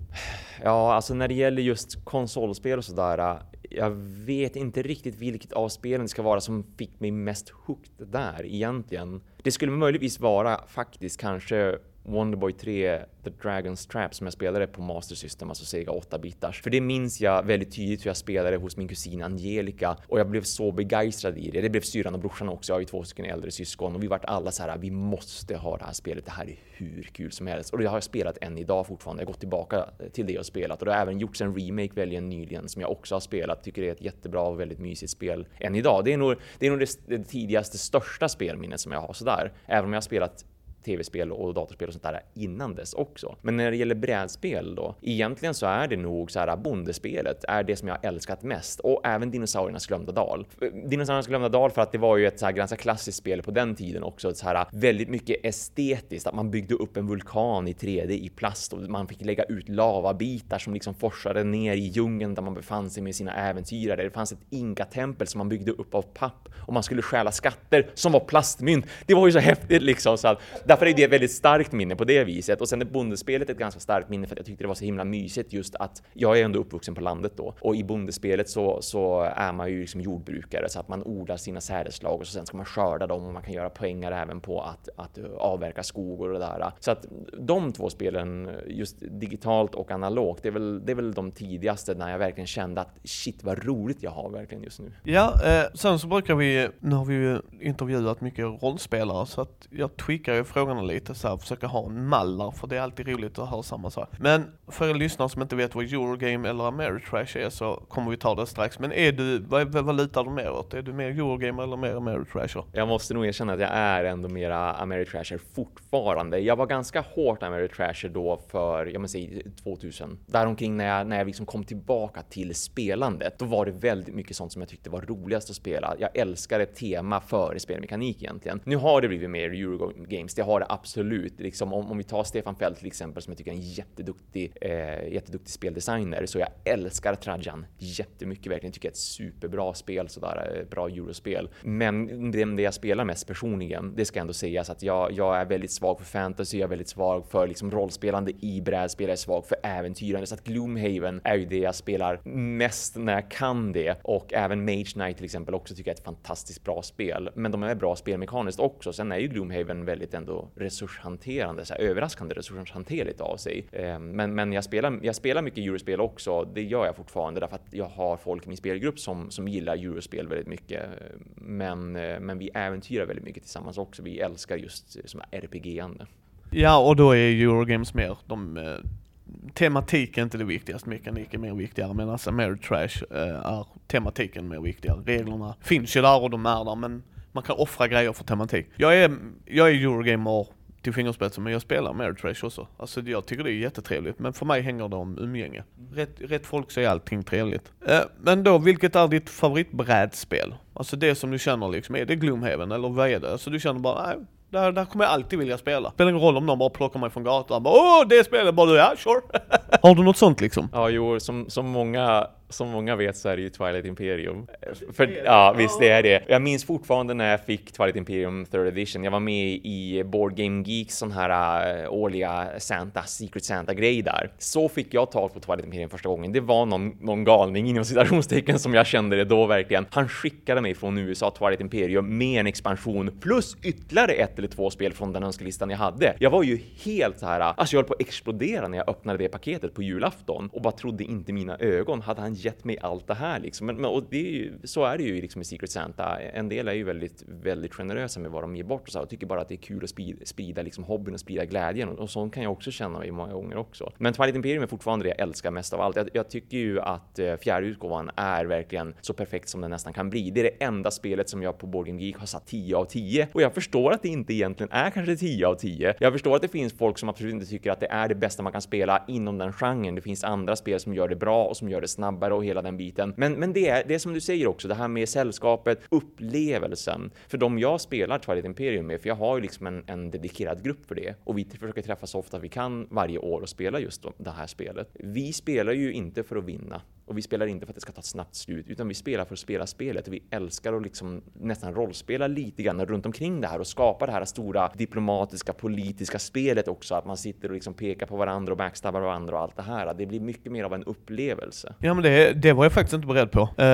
Ja, alltså när det gäller just konsolspel och sådär, jag vet inte riktigt vilket av spelen det ska vara som fick mig mest hooked där egentligen. Det skulle möjligtvis vara faktiskt kanske Wonderboy 3 The Dragon's Trap som jag spelade på Master System, alltså Sega 8-bitars. För det minns jag väldigt tydligt hur jag spelade hos min kusin Angelica och jag blev så begeistrad i det. Det blev syrran och brorsan också. Jag har ju två stycken äldre syskon och vi vart alla så här. Vi måste ha det här spelet. Det här är hur kul som helst och det har jag spelat än idag fortfarande. Jag har gått tillbaka till det och spelat och det har även gjorts en remake väldigt nyligen som jag också har spelat. Tycker det är ett jättebra och väldigt mysigt spel än idag. Det är nog det, är nog det, det tidigaste, största spelminnet som jag har sådär. Även om jag har spelat tv-spel och datorspel och sånt där innan dess också. Men när det gäller brädspel då, egentligen så är det nog så här bondespelet är det som jag älskat mest och även dinosauriernas glömda dal. Dinosauriernas glömda dal för att det var ju ett så här ganska klassiskt spel på den tiden också, så här väldigt mycket estetiskt, att man byggde upp en vulkan i 3D i plast och man fick lägga ut lavabitar som liksom forsade ner i djungeln där man befann sig med sina äventyrare. Det fanns ett inka-tempel som man byggde upp av papp och man skulle stjäla skatter som var plastmynt. Det var ju så häftigt liksom så att därför är det ett väldigt starkt minne på det viset. Och sen är bondespelet ett ganska starkt minne för att jag tyckte det var så himla mysigt just att jag är ändå uppvuxen på landet då och i bondespelet så, så är man ju liksom jordbrukare så att man odlar sina sädesslag och så sen ska man skörda dem och man kan göra poängar även på att, att avverka skog och det där. Så att de två spelen, just digitalt och analogt, det är väl, det är väl de tidigaste när jag verkligen kände att shit vad roligt jag har verkligen just nu. Ja, eh, sen så brukar vi, nu har vi ju intervjuat mycket rollspelare så att jag tweakar ju frågorna lite så här, försöka ha en mallar för det är alltid roligt att höra samma sak. Men för er lyssnare som inte vet vad Eurogame eller Ameritrash är så kommer vi ta det strax. Men är du, vad, vad lutar du mer åt? Är du mer Eurogame eller mer Ameritrasher? Jag måste nog erkänna att jag är ändå mera Ameritrasher fortfarande. Jag var ganska hårt Ameritrasher då för, jag säg, 2000. Däromkring när jag, när jag liksom kom tillbaka till spelandet, då var det väldigt mycket sånt som jag tyckte var roligast att spela. Jag älskar ett tema före spelmekanik egentligen. Nu har det blivit mer Eurogames, det har det absolut. Liksom, om, om vi tar Stefan Feld till exempel som jag tycker är en jätteduktig, eh, jätteduktig speldesigner, så jag älskar Trajan jättemycket verkligen. Tycker det är ett superbra spel, sådär eh, bra eurospel. Men det, det jag spelar mest personligen, det ska ändå sägas att jag, jag är väldigt svag för fantasy, jag är väldigt svag för liksom rollspelande i brädspel, jag är svag för äventyrande. Så att Gloomhaven är ju det jag spelar mest när jag kan det. Och även Mage Knight till exempel också tycker jag är ett fantastiskt bra spel. Men de är bra spelmekaniskt också. Sen är ju Gloomhaven väldigt ändå resurshanterande, så här, överraskande resurshanterligt av sig. Eh, men, men jag spelar, jag spelar mycket eurospel också. Det gör jag fortfarande därför att jag har folk i min spelgrupp som, som gillar eurospel väldigt mycket. Men, eh, men vi äventyrar väldigt mycket tillsammans också. Vi älskar just eh, som RPG-ande. Ja, och då är Eurogames mer de eh, tematik är inte det viktigaste, mekanik är mer viktigare. medan alltså Ameritrash eh, är tematiken mer viktigare. Reglerna finns ju där och de är där men man kan offra grejer för tematik. Jag är, jag är Eurogamer till fingerspetsen men jag spelar Ameritrash också. Alltså jag tycker det är jättetrevligt men för mig hänger det om umgänge. Rätt, rätt folk så är allting trevligt. Eh, men då, vilket är ditt favoritbrädspel? Alltså det som du känner liksom, är det Gloomhaven eller vad är det? Alltså du känner bara, nej, där, där kommer jag alltid vilja spela. Spelar ingen roll om någon bara plockar mig från gatan bara Åh, det spelet bara du, ja sure. Har du något sånt liksom? Ja, jo, som, som många som många vet så är det ju Twilight Imperium. För, ja, visst det är det. Jag minns fortfarande när jag fick Twilight Imperium 3rd edition. Jag var med i Board Game Geeks sån här uh, årliga Santa, Secret Santa-grej där. Så fick jag tag på Twilight Imperium första gången. Det var någon, någon galning inom citationstecken som jag kände det då verkligen. Han skickade mig från USA Twilight Imperium med en expansion plus ytterligare ett eller två spel från den önskelistan jag hade. Jag var ju helt så här, alltså jag höll på att explodera när jag öppnade det paketet på julafton och bara trodde inte mina ögon. Hade han gett mig allt det här liksom. Men, men och det är ju, så är det ju liksom i Secret Santa. En del är ju väldigt, väldigt generösa med vad de ger bort och så och tycker bara att det är kul att sprida, sprida liksom hobbyn och sprida glädjen och, och sånt kan jag också känna mig många gånger också. Men Twilight Imperium är fortfarande det jag älskar mest av allt. Jag, jag tycker ju att eh, fjärde utgåvan är verkligen så perfekt som den nästan kan bli. Det är det enda spelet som jag på Board Geek har satt 10 av 10 och jag förstår att det inte egentligen är kanske 10 av 10. Jag förstår att det finns folk som absolut inte tycker att det är det bästa man kan spela inom den genren. Det finns andra spel som gör det bra och som gör det snabbare och hela den biten. Men, men det är det är som du säger också, det här med sällskapet, upplevelsen. För de jag spelar Twilight Imperium med, för jag har ju liksom en, en dedikerad grupp för det och vi försöker träffas så ofta vi kan varje år och spela just det här spelet. Vi spelar ju inte för att vinna och vi spelar inte för att det ska ta ett snabbt slut, utan vi spelar för att spela spelet och vi älskar att liksom nästan rollspela lite grann runt omkring det här och skapa det här stora diplomatiska politiska spelet också, att man sitter och liksom pekar på varandra och backstabbar varandra och allt det här. Det blir mycket mer av en upplevelse. Ja men det, det var jag faktiskt inte beredd på. Uh,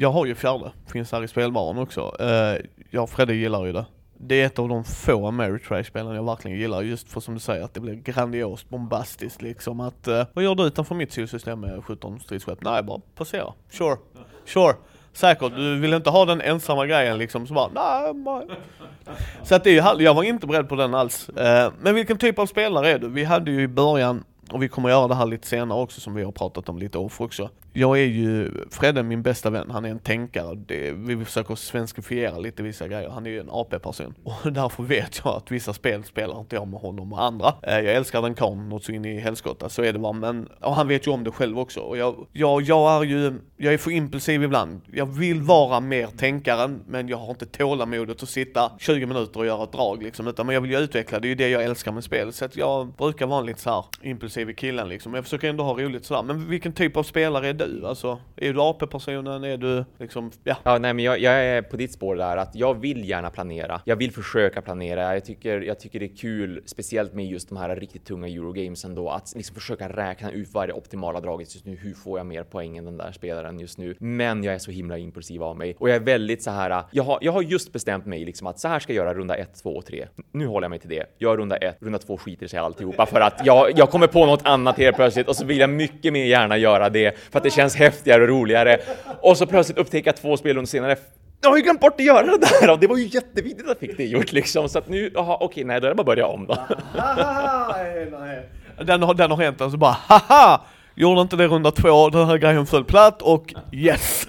jag har ju fjärde, finns här i spelbaren också. Eh, uh, jag och Fredde gillar ju det. Det är ett av de få Ameritrash-spelen jag verkligen gillar, just för som du säger att det blir grandiost, bombastiskt liksom att uh, Vad gör du utanför mitt solsystem med 17 stridsskepp? Nej, bara passera. Sure. Sure. Säkert, du vill inte ha den ensamma grejen liksom, så bara nej, nej. Så att det är jag var inte beredd på den alls. Uh, men vilken typ av spelare är du? Vi hade ju i början och vi kommer göra det här lite senare också som vi har pratat om lite off också jag är ju, Fredde min bästa vän, han är en tänkare. Det, vi försöker svenskifiera lite vissa grejer. Han är ju en AP-person. Och därför vet jag att vissa spel spelar inte jag med honom och andra. Eh, jag älskar den karln något så in i helskotta, så är det bara. Men, och han vet ju om det själv också. Och jag, jag, jag är ju, jag är för impulsiv ibland. Jag vill vara mer tänkaren, men jag har inte tålamodet att sitta 20 minuter och göra ett drag liksom. Utan men jag vill ju utveckla, det är ju det jag älskar med spel. Så att jag brukar vara lite så här impulsiv killen liksom. Jag försöker ändå ha roligt sådär. Men vilken typ av spelare är du? Du? Alltså, är du AP-personen? Är du liksom, ja? Ja, nej, men jag, jag, är på ditt spår där att jag vill gärna planera. Jag vill försöka planera. Jag tycker, jag tycker det är kul, speciellt med just de här riktigt tunga Eurogames ändå, att liksom försöka räkna ut vad är det optimala draget just nu? Hur får jag mer poäng än den där spelaren just nu? Men jag är så himla impulsiv av mig och jag är väldigt så här. Jag har, jag har just bestämt mig liksom att så här ska jag göra runda 1, 2 och 3. Nu håller jag mig till det. Jag runda 1, runda 2 skiter sig alltihopa för att jag, jag kommer på något annat helt plötsligt och så vill jag mycket mer gärna göra det för att det känns häftigare och roligare. Och så plötsligt upptäcker jag två spelrundor senare jag har ju glömt bort att göra det där och det var ju jätteviktigt att jag fick det gjort liksom så att nu, jaha okej nej då är det bara att börja om då. Den har, den har hänt och så bara haha! Gjorde inte det runda två, den här grejen föll platt och yes!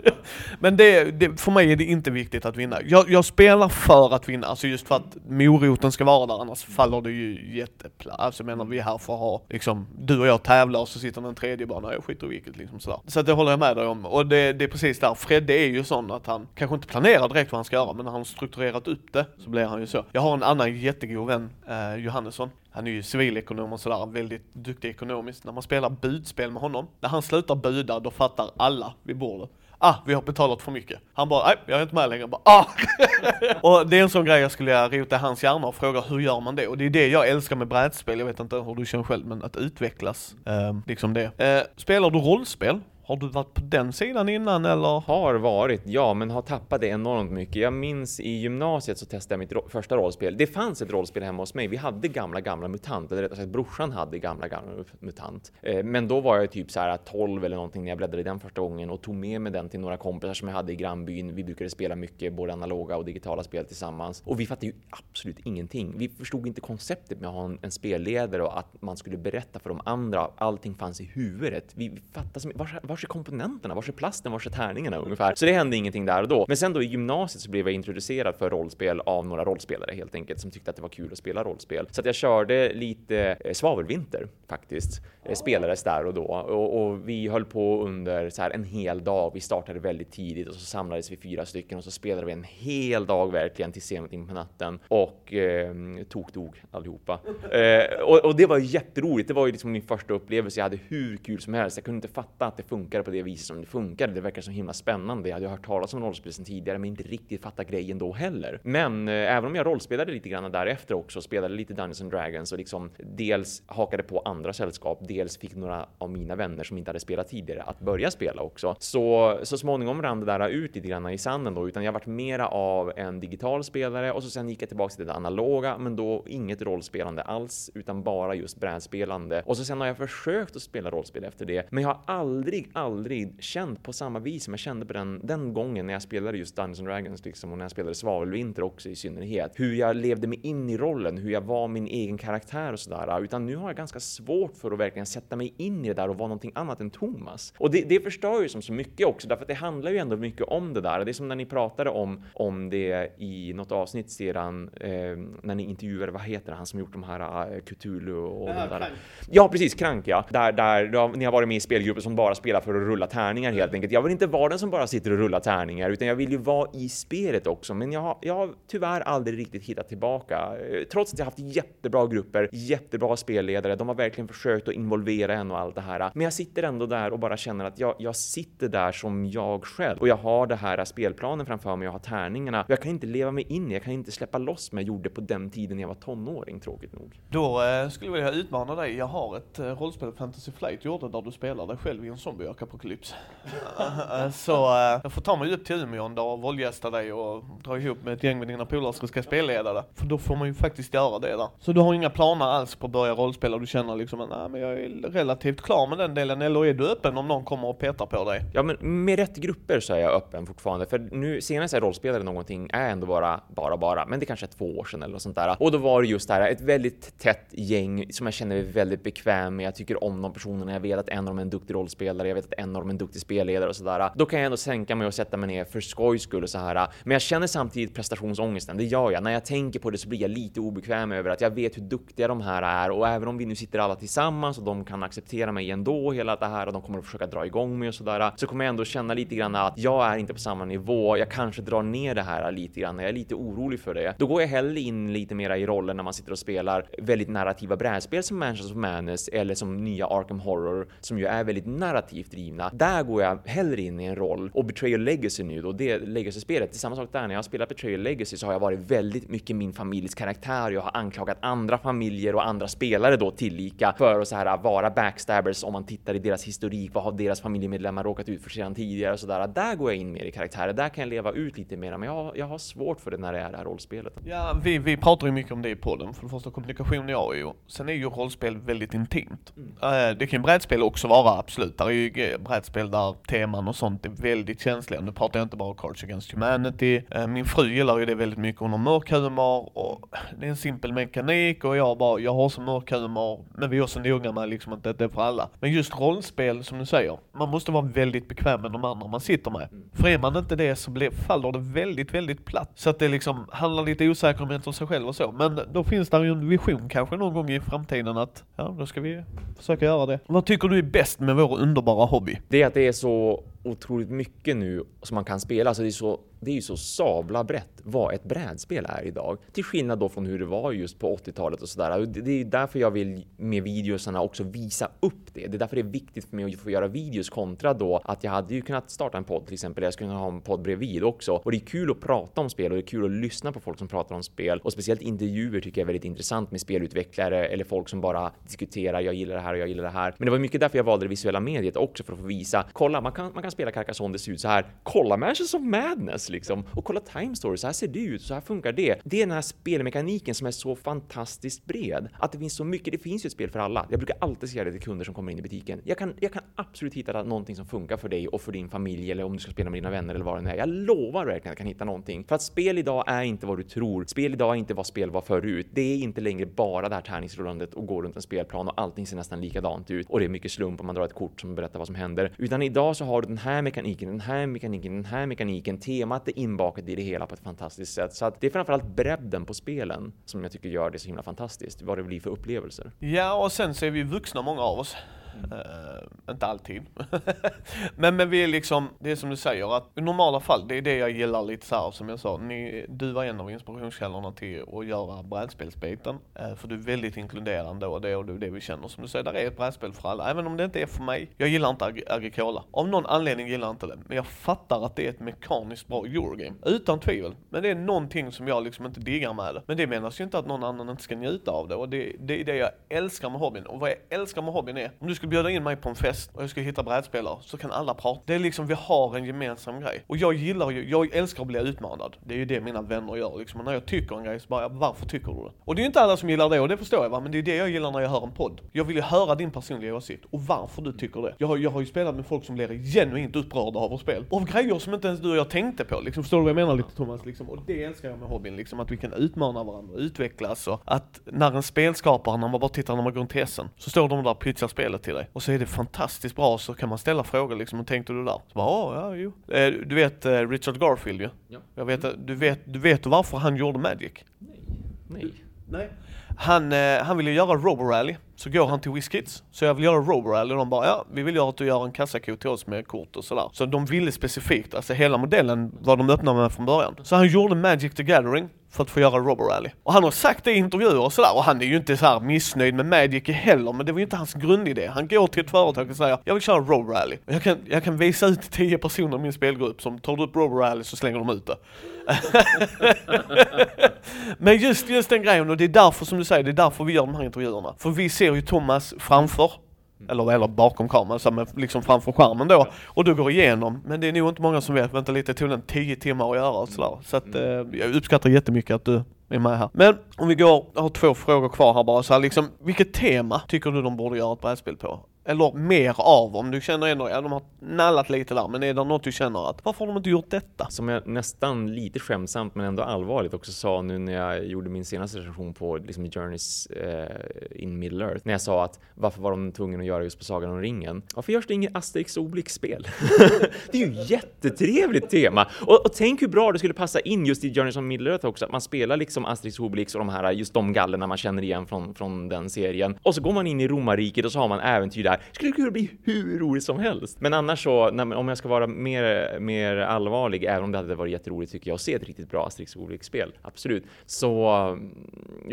Men det, det, för mig är det inte viktigt att vinna. Jag, jag, spelar för att vinna, alltså just för att moroten ska vara där, annars faller det ju jätteplatt. Alltså jag menar vi är här för att ha, liksom, du och jag tävlar och så sitter den tredje bara, nej jag skiter i vilket liksom sådär. Så att det håller jag med dig om. Och det, det är precis där, Fredde är ju sån att han kanske inte planerar direkt vad han ska göra, men när han strukturerat upp det så blir han ju så. Jag har en annan jättegod vän, eh, Johannesson, han är ju civilekonom och sådär, väldigt duktig ekonomiskt. När man spelar budspel med honom, när han slutar buda, då fattar alla vid bordet ah, vi har betalat för mycket. Han bara, nej, jag är inte med längre. bara, ah. och det är en sån grej jag skulle rota i hans hjärna och fråga, hur gör man det? Och det är det jag älskar med brädspel, jag vet inte hur du känner själv, men att utvecklas, eh, liksom det. Eh, spelar du rollspel? Har du varit på den sidan innan eller? Har varit, ja, men har tappat det enormt mycket. Jag minns i gymnasiet så testade jag mitt ro första rollspel. Det fanns ett rollspel hemma hos mig. Vi hade gamla, gamla MUTANT, eller rättare sagt brorsan hade gamla, gamla MUTANT. Eh, men då var jag typ så här 12 eller någonting när jag bläddrade i den första gången och tog med mig den till några kompisar som jag hade i grannbyn. Vi brukade spela mycket, både analoga och digitala spel tillsammans. Och vi fattade ju absolut ingenting. Vi förstod inte konceptet med att ha en, en spelledare och att man skulle berätta för de andra. Allting fanns i huvudet. Vi, fattade som, var, var är komponenterna? Var är plasten? Var är tärningarna ungefär? Så det hände ingenting där och då. Men sen då i gymnasiet så blev jag introducerad för rollspel av några rollspelare helt enkelt som tyckte att det var kul att spela rollspel. Så att jag körde lite eh, svavelvinter faktiskt. Eh, spelades där och då och, och, vi höll på under så här en hel dag. Vi startade väldigt tidigt och så samlades vi fyra stycken och så spelade vi en hel dag verkligen till sent in på natten och eh, tokdog allihopa. Eh, och, och det var jätteroligt. Det var ju liksom min första upplevelse. Jag hade hur kul som helst. Jag kunde inte fatta att det funkar på det viset som det funkade. Det verkar så himla spännande. Jag hade hört talas om rollspel sedan tidigare, men inte riktigt fattat grejen då heller. Men eh, även om jag rollspelade lite grann därefter också, spelade lite Dungeons and Dragons och liksom dels hakade på andra sällskap, dels fick några av mina vänner som inte hade spelat tidigare att börja spela också. Så så småningom rann det där ut lite grann i sanden då, utan jag varit mera av en digital spelare och så sen gick jag tillbaka till det analoga, men då inget rollspelande alls, utan bara just brädspelande. Och så sen har jag försökt att spela rollspel efter det, men jag har aldrig, aldrig känt på samma vis som jag kände på den, den gången när jag spelade just Dungeons Dragons liksom och när jag spelade Svavelvinter också i synnerhet. Hur jag levde mig in i rollen, hur jag var min egen karaktär och sådär. Utan nu har jag ganska svårt för att verkligen sätta mig in i det där och vara någonting annat än Thomas. Och det, det förstör ju som så mycket också, därför att det handlar ju ändå mycket om det där. Det är som när ni pratade om, om det i något avsnitt sedan, eh, när ni intervjuade, vad heter han som gjort de här uh, Cthulhu och ja, där. Ja, precis, Krank ja. Där, där, där, ni har varit med i spelgrupper som bara spelar för att rulla tärningar helt enkelt. Jag vill inte vara den som bara sitter och rullar tärningar, utan jag vill ju vara i spelet också. Men jag har, jag har tyvärr aldrig riktigt hittat tillbaka. Eh, trots att jag haft jättebra grupper, jättebra spelledare. De har verkligen försökt att involvera en och allt det här. Men jag sitter ändå där och bara känner att jag, jag sitter där som jag själv och jag har det här spelplanen framför mig. Jag har tärningarna. Jag kan inte leva mig in. Jag kan inte släppa loss som jag gjorde på den tiden jag var tonåring, tråkigt nog. Då eh, skulle jag vilja utmana dig. Jag har ett eh, rollspel, Fantasy Flight, gjorde där du spelar dig själv i en zombie-apokalyps. Så eh, jag får ta mig upp till Umeå en dag och våldgästa dig och dra ihop med ett gäng med dina polare som ska spelleda det. För då får man ju faktiskt göra det där. Så du har inga planer alls på att börja rollspela? Du känner liksom att nej, men jag är relativt klar med den delen. Eller är du öppen om någon kommer och petar på dig? Ja, men med rätt grupper så är jag öppen fortfarande. För nu senast jag rollspelade någonting är ändå bara, bara, bara, men det kanske är två år sedan eller något sånt där. Och då var det just det här, ett väldigt tätt gäng som jag känner mig väldigt bekväm med. Jag tycker om de personerna. Jag vet att en av dem är en duktig rollspelare. Jag vet att en av dem är en duktig spelledare och sådär. Då kan jag ändå sänka mig och sätta mig ner för skojs skull och så här. Men jag känner samtidigt prestationsångesten. Det gör jag. När jag tänker på det så blir jag lite obekväm över att jag vet hur duktiga de här är och även om vi nu sitter alla tillsammans och de kan acceptera mig ändå hela det här och de kommer att försöka dra igång mig och sådär så kommer jag ändå känna lite grann att jag är inte på samma nivå. Jag kanske drar ner det här lite grann. Jag är lite orolig för det. Då går jag hellre in lite mera i rollen när man sitter och spelar väldigt narrativa brädspel som Mansions of Madness eller som nya Arkham Horror som ju är väldigt narrativt konfliktdrivna. Där går jag hellre in i en roll och Betrayal Legacy nu då, det Legacy-spelet, det är samma sak där. När jag har spelat Betrayal Legacy så har jag varit väldigt mycket min familjs karaktär. Jag har anklagat andra familjer och andra spelare då tillika för att så här vara backstabbers om man tittar i deras historik. Vad har deras familjemedlemmar råkat ut för sedan tidigare och sådär. Där går jag in mer i karaktärer. Där kan jag leva ut lite mer, men jag, jag har svårt för det när det är det här rollspelet. Ja, vi, vi pratar ju mycket om det i podden. För det första kommunikation ja ju. Sen är ju rollspel väldigt intimt. Mm. Uh, det kan ju brädspel också vara, absolut. Där är ju brädspel där teman och sånt är väldigt känsliga. Nu pratar jag inte bara Cards Against Humanity. Uh, min fru gillar ju det väldigt mycket. Hon har mörk humor och det är en simpel mekanik och jag bara, jag har så mörk humor. Men vi är också noga med liksom att det är för alla. Men just rollspel, som du säger, man måste vara väldigt bekväm med de andra man sitter med. Mm. För är man inte det så blir, faller det väldigt, väldigt platt. Så att det liksom handlar lite osäkerhet om sig själv och så. Men då finns det ju en vision kanske någon gång i framtiden att, ja, då ska vi försöka göra det. Vad tycker du är bäst med vår underbara hobby? Det är att det är så otroligt mycket nu som man kan spela. Alltså det är så det är ju så sabla brett vad ett brädspel är idag. Till skillnad då från hur det var just på 80-talet och sådär. Det är därför jag vill med videosarna också visa upp det. Det är därför det är viktigt för mig att få göra videos kontra då att jag hade ju kunnat starta en podd till exempel. Jag skulle kunna ha en podd bredvid också. Och det är kul att prata om spel och det är kul att lyssna på folk som pratar om spel. Och speciellt intervjuer tycker jag är väldigt intressant med spelutvecklare eller folk som bara diskuterar. Jag gillar det här och jag gillar det här. Men det var mycket därför jag valde det visuella mediet också för att få visa. Kolla, man kan, man kan spela Carcassonne, det ser ut så här. Kolla Mansions of Madness liksom. Och kolla Time Story, så här ser det ut, så här funkar det. Det är den här spelmekaniken som är så fantastiskt bred. Att det finns så mycket, det finns ju ett spel för alla. Jag brukar alltid säga det till kunder som kommer in i butiken. Jag kan, jag kan absolut hitta någonting som funkar för dig och för din familj eller om du ska spela med dina vänner eller vad det är. Jag lovar verkligen att jag kan hitta någonting. För att spel idag är inte vad du tror. Spel idag är inte vad spel var förut. Det är inte längre bara det här tärningsrullandet och gå runt en spelplan och allting ser nästan likadant ut och det är mycket slump om man drar ett kort som berättar vad som händer. Utan idag så har du den här mekaniken, den här mekaniken, den här mekaniken. Temat är inbakat i det hela på ett fantastiskt sätt. Så att det är framförallt bredden på spelen som jag tycker gör det så himla fantastiskt. Vad det blir för upplevelser. Ja, och sen så är vi vuxna många av oss. Uh, inte alltid. men, men vi är liksom, det är som du säger att i normala fall, det är det jag gillar lite så här, som jag sa, ni, du var en av inspirationskällorna till att göra brädspelsbiten. Uh, för du är väldigt inkluderande och det är det vi känner. Som du säger, där är ett brädspel för alla. Även om det inte är för mig. Jag gillar inte Ag Agricola. Av någon anledning gillar jag inte det. Men jag fattar att det är ett mekaniskt bra Eurogame. Utan tvivel. Men det är någonting som jag liksom inte diggar med det. Men det menas ju inte att någon annan inte ska njuta av det. Och det, det är det jag älskar med hobbyn. Och vad jag älskar med hobbyn är, om du skulle bjuda in mig på en fest och jag skulle hitta brädspelare så kan alla prata. Det är liksom, vi har en gemensam grej. Och jag gillar ju, jag älskar att bli utmanad. Det är ju det mina vänner gör liksom. Och när jag tycker en grej så bara, varför tycker du det? Och det är ju inte alla som gillar det och det förstår jag va, men det är det jag gillar när jag hör en podd. Jag vill ju höra din personliga åsikt och varför du tycker det. Jag har, jag har ju spelat med folk som blir genuint upprörda av vårt spel. Av grejer som inte ens du och jag tänkte på liksom. Förstår du vad jag menar lite Thomas? Liksom. Och det älskar jag med hobbyn liksom. Att vi kan utmana varandra, utvecklas och att när en spelskapare, när man bara tittar när man går runt essen, så står de där och pitchar spelet till dig. Och så är det fantastiskt bra så kan man ställa frågor liksom, hur tänkte du där? Så bara, ja, jo. Eh, du vet eh, Richard Garfield ju? Ja. Jag vet, du vet, du vet varför han gjorde Magic? Nej. Nej. Nej. Han, eh, han ville göra Roborally, så går han till WizKids, så jag vill göra Roborally och de bara ja, vi vill göra att du gör en kassako till oss med kort och sådär. Så de ville specifikt, alltså hela modellen var de öppna med från början. Så han gjorde Magic the Gathering för att få göra Roborally. Och han har sagt det i intervjuer och sådär och han är ju inte så här missnöjd med Magic heller men det var ju inte hans grundidé. Han går till ett företag och säger jag vill köra Roborally. Jag kan, jag kan visa ut tio personer i min spelgrupp som tar upp Roborally så slänger de ut det. men just, just den grejen och det är därför som du säger, det är därför vi gör de här intervjuerna. För vi ser ju Thomas framför eller, eller bakom kameran, så liksom framför skärmen då. Och du går igenom, men det är nog inte många som vet, vänta lite, det tog den 10 timmar att göra och sådär. Så att eh, jag uppskattar jättemycket att du är med här. Men om vi går, jag har två frågor kvar här bara så här, liksom, vilket tema tycker du de borde göra ett brädspel på? Eller mer av om du känner ändå, ja de har nallat lite där, men är det något du känner att varför har de inte gjort detta? Som jag nästan lite skämsamt men ändå allvarligt också sa nu när jag gjorde min senaste recension på liksom Journeys eh, in Middle Earth. När jag sa att varför var de tvungna att göra just på Sagan om ringen? Varför görs det inget Asterix och Obelix-spel? det är ju jättetrevligt tema! Och, och, tänk hur bra det skulle passa in just i Journeys on Middle Earth också, att man spelar liksom Asterix och Obelix och de här, just de gallerna man känner igen från, från den serien. Och så går man in i romarriket och så har man äventyr där skulle kunna bli hur roligt som helst. Men annars så, när, om jag ska vara mer, mer allvarlig, även om det hade varit jätteroligt tycker jag att se ett riktigt bra Asterix Obelix-spel, absolut. Så mm,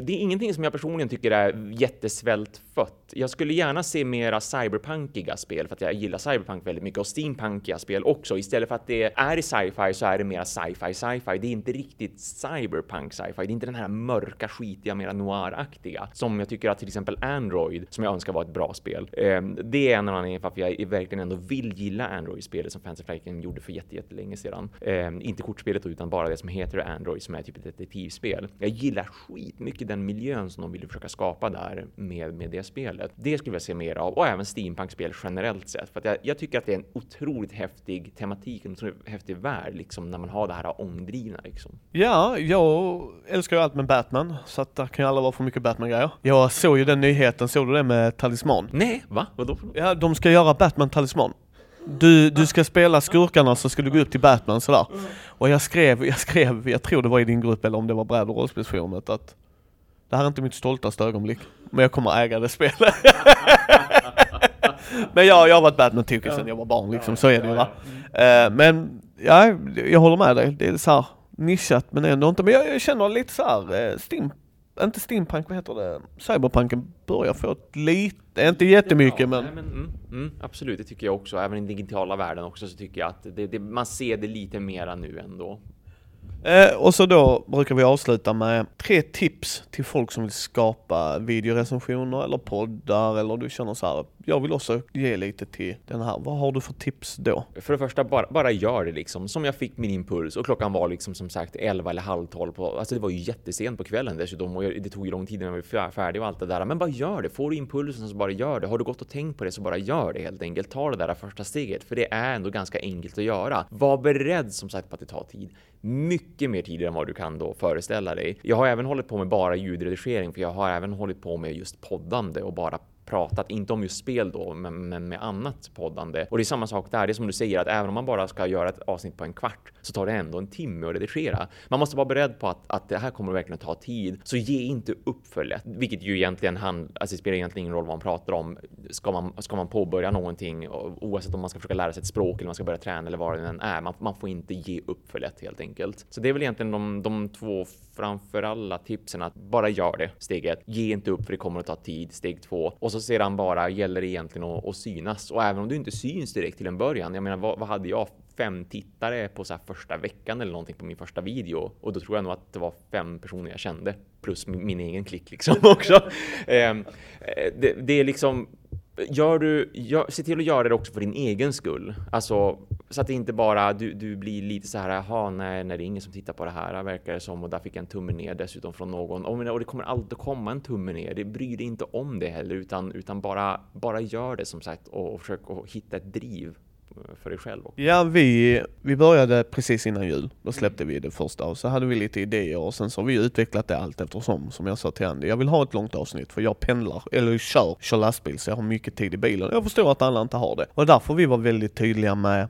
det är ingenting som jag personligen tycker är jättesvältfött jag skulle gärna se mera cyberpunkiga spel för att jag gillar cyberpunk väldigt mycket och steampunkiga spel också. Istället för att det är i sci-fi så är det mera sci-fi sci-fi. Det är inte riktigt cyberpunk sci-fi. Det är inte den här mörka, skitiga, mera noiraktiga som jag tycker att till exempel Android, som jag önskar var ett bra spel. Eh, det är en av anledningarna varför jag verkligen ändå vill gilla Android-spelet som Fantasy Flight gjorde för jättelänge sedan. Eh, inte kortspelet utan bara det som heter Android som är typ ett detektivspel. Jag gillar skitmycket den miljön som de ville försöka skapa där med, med det spelet. Det skulle jag se mer av och även steampunk-spel generellt sett för att jag, jag, tycker att det är en otroligt häftig tematik, en otroligt häftig värld liksom när man har det här ångdrivna liksom. Ja, jag älskar ju allt med Batman så att där kan ju alla vara för mycket Batman-grejer. Jag såg ju den nyheten, såg du det med Talisman? Nej, va? Vadå? Ja, de ska göra Batman Talisman. Du, du ska spela skurkarna så ska du gå upp till Batman sådär. Och jag skrev, jag skrev, jag tror det var i din grupp eller om det var bräd och rollspelsforumet att det här är inte mitt stoltaste ögonblick, men jag kommer äga det spelet. men jag, jag har varit Batman-tokig sen jag var barn liksom, så är det ju va. Uh, men ja, jag håller med dig. Det är så här nischat men ändå inte. Men jag, jag känner lite så här, uh, stim, inte steampunk, vad heter det? Cyberpunken börjar få ett lite, inte jättemycket ja, men... Nej, men mm, mm, absolut, det tycker jag också. Även i den digitala världen också så tycker jag att det, det, man ser det lite mera nu ändå. Eh, och så då brukar vi avsluta med tre tips till folk som vill skapa videorecensioner eller poddar eller du känner så här, jag vill också ge lite till den här. Vad har du för tips då? För det första, bara, bara gör det liksom. Som jag fick min impuls och klockan var liksom som sagt 11 eller halv 12 på, alltså det var ju jättesent på kvällen dessutom och det tog ju lång tid innan vi var färdiga och allt det där. Men bara gör det. Får du impulsen så bara gör det. Har du gått och tänkt på det så bara gör det helt enkelt. Ta det där första steget, för det är ändå ganska enkelt att göra. Var beredd som sagt på att det tar tid. Mycket mer tid än vad du kan då föreställa dig. Jag har även hållit på med bara ljudredigering, för jag har även hållit på med just poddande och bara pratat, inte om just spel då, men, men, med annat poddande. Och det är samma sak där, det är som du säger att även om man bara ska göra ett avsnitt på en kvart så tar det ändå en timme att redigera. Man måste vara beredd på att, att det här kommer verkligen ta tid, så ge inte upp för lätt, vilket ju egentligen han, alltså det spelar egentligen ingen roll vad man pratar om. Ska man, ska man påbörja någonting, oavsett om man ska försöka lära sig ett språk eller man ska börja träna eller vad det än är, man, man får inte ge upp för lätt helt enkelt. Så det är väl egentligen de, de två framför alla tipsen att bara gör det. Steg ett, ge inte upp för det kommer att ta tid. Steg två och så så sedan bara gäller det egentligen att, att synas och även om du inte syns direkt till en början. Jag menar, vad, vad hade jag? Fem tittare på så här första veckan eller någonting på min första video och då tror jag nog att det var fem personer jag kände plus min, min egen klick liksom också. Ehm, eh, det, det är liksom gör du, gör, se till att göra det också för din egen skull. Alltså så att det inte bara du, du blir lite så här, jaha, nej, nej, det är ingen som tittar på det här, verkar det som. Och där fick jag en tumme ner dessutom från någon. Och, och det kommer alltid komma en tumme ner. Det bryr dig inte om det heller, utan, utan bara, bara gör det som sagt och, och försök att hitta ett driv för dig själv? Också? Ja, vi, vi började precis innan jul. Då släppte vi det första och så hade vi lite idéer och sen så har vi utvecklat det allt eftersom. Som jag sa till Andy, jag vill ha ett långt avsnitt för jag pendlar, eller kör, kör lastbil så jag har mycket tid i bilen. Jag förstår att alla inte har det. Och därför vi var väldigt tydliga med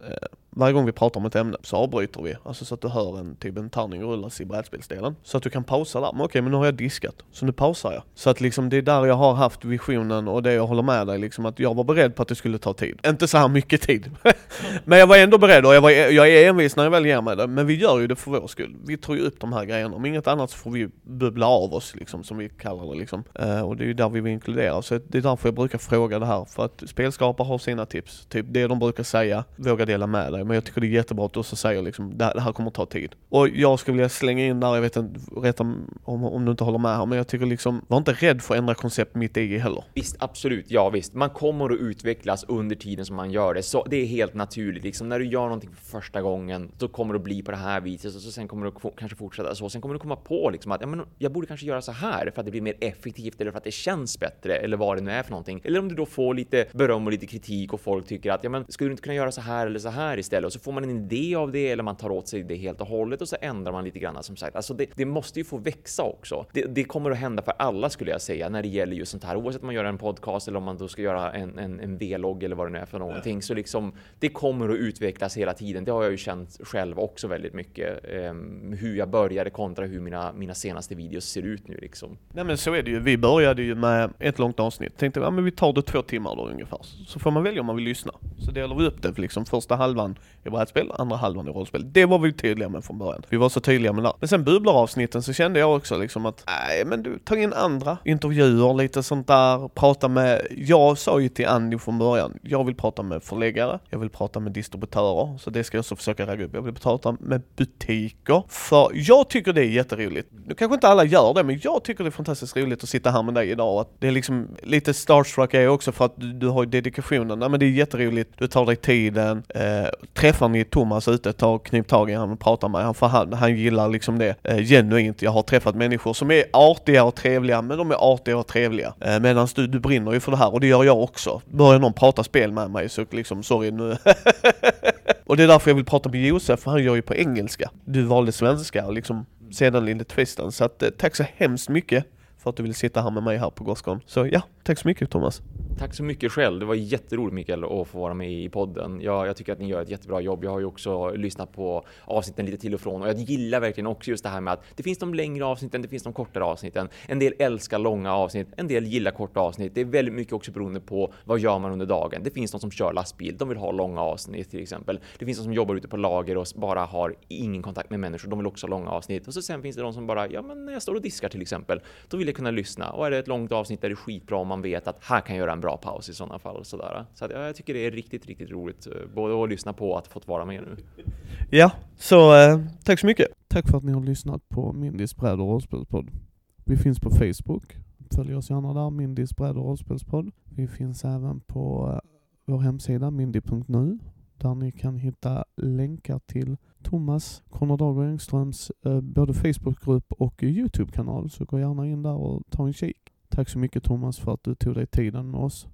eh, varje gång vi pratar om ett ämne så avbryter vi, alltså så att du hör en typ en tärning rullas i brädspelsdelen. Så att du kan pausa där. Men okej, men nu har jag diskat, så nu pausar jag. Så att liksom det är där jag har haft visionen och det jag håller med dig liksom att jag var beredd på att det skulle ta tid. Inte så här mycket tid. men jag var ändå beredd och jag, var, jag är envis när jag väl ger mig det. Men vi gör ju det för vår skull. Vi tar ju upp de här grejerna. Om inget annat så får vi bubbla av oss liksom, som vi kallar det liksom. Uh, och det är ju där vi vill inkludera. Så det är därför jag brukar fråga det här. För att spelskapare har sina tips. Typ det de brukar säga, våga dela med dig. Men jag tycker det är jättebra att du också säger liksom, det här, det här kommer att ta tid. Och jag skulle vilja slänga in där, jag vet inte, rätta om, om, du inte håller med här, men jag tycker liksom, var inte rädd för att ändra koncept mitt i heller. Visst, absolut, ja visst. Man kommer att utvecklas under tiden som man gör det, så det är helt naturligt. Liksom, när du gör någonting för första gången, så kommer det att bli på det här viset och så sen kommer du kanske fortsätta så. Sen kommer du komma på liksom att ja, men jag borde kanske göra så här för att det blir mer effektivt eller för att det känns bättre eller vad det nu är för någonting. Eller om du då får lite beröm och lite kritik och folk tycker att ja, men skulle du inte kunna göra så här eller så här istället? Och så får man en idé av det eller man tar åt sig det helt och hållet och så ändrar man lite grann som sagt. Alltså det, det måste ju få växa också. Det, det, kommer att hända för alla skulle jag säga när det gäller just sånt här, oavsett om man gör en podcast eller om man då ska göra en, en, en vlogg eller vad det nu är för någonting. Ja. Så liksom det kommer att utvecklas hela tiden. Det har jag ju känt själv också väldigt mycket. Eh, hur jag började kontra hur mina, mina senaste videos ser ut nu liksom. Nej men så är det ju. Vi började ju med ett långt avsnitt. Tänkte, ja men vi tar det två timmar då ungefär. Så får man välja om man vill lyssna. Så delar vi upp det liksom första halvan i brädspel, andra halvan i rollspel. Det var vi tydliga med från början. Vi var så tydliga med det. Men sen bubblaravsnitten så kände jag också liksom att, nej men du, ta in andra intervjuer, lite sånt där, prata med, jag sa ju till Andy från början, jag vill prata med förläggare, jag vill prata med distributörer, så det ska jag också försöka ragga upp. Jag vill prata med butiker, för jag tycker det är jätteroligt. Nu kanske inte alla gör det, men jag tycker det är fantastiskt roligt att sitta här med dig idag och att det är liksom lite starstruck är jag också för att du, du har ju dedikationen. Nej, men det är jätteroligt, du tar dig tiden, eh, träffar ni Thomas ute, ta knip tag i honom och prata med honom för han, han gillar liksom det eh, genuint. Jag har träffat människor som är artiga och trevliga, men de är artiga och trevliga. Eh, Medan du, du brinner ju för det här och det gör jag också. Börjar någon prata spel med mig så liksom, sorry nu. och det är därför jag vill prata med Josef, för han gör ju på engelska. Du valde svenska och liksom sedan lite twisten. Så att, eh, tack så hemskt mycket för att du vill sitta här med mig här på Goscon. Så ja, tack så mycket Thomas. Tack så mycket själv. Det var jätteroligt Mikael att få vara med i podden. Jag, jag tycker att ni gör ett jättebra jobb. Jag har ju också lyssnat på avsnitten lite till och från och jag gillar verkligen också just det här med att det finns de längre avsnitten, det finns de kortare avsnitten. En del älskar långa avsnitt, en del gillar korta avsnitt. Det är väldigt mycket också beroende på vad gör man under dagen. Det finns de som kör lastbil, de vill ha långa avsnitt till exempel. Det finns de som jobbar ute på lager och bara har ingen kontakt med människor. De vill också ha långa avsnitt och så sen finns det de som bara, ja, men när jag står och diskar till exempel, då vill jag kunna lyssna och är det ett långt avsnitt där det är skitbra om man vet att här kan jag göra en bra paus i sådana fall. Sådär. Så att, ja, jag tycker det är riktigt, riktigt roligt eh, både att lyssna på och att fått vara med nu. Ja, så eh, tack så mycket. Tack för att ni har lyssnat på Mindys bräd och rollspelspodd. Vi finns på Facebook. Följ oss gärna där, Mindys bräd och rollspelspodd. Vi finns även på eh, vår hemsida mindy.nu där ni kan hitta länkar till Thomas Konrad Engströms eh, både Facebookgrupp och Youtube-kanal. Så gå gärna in där och ta en kik. Tack så mycket Thomas för att du tog dig tiden med oss.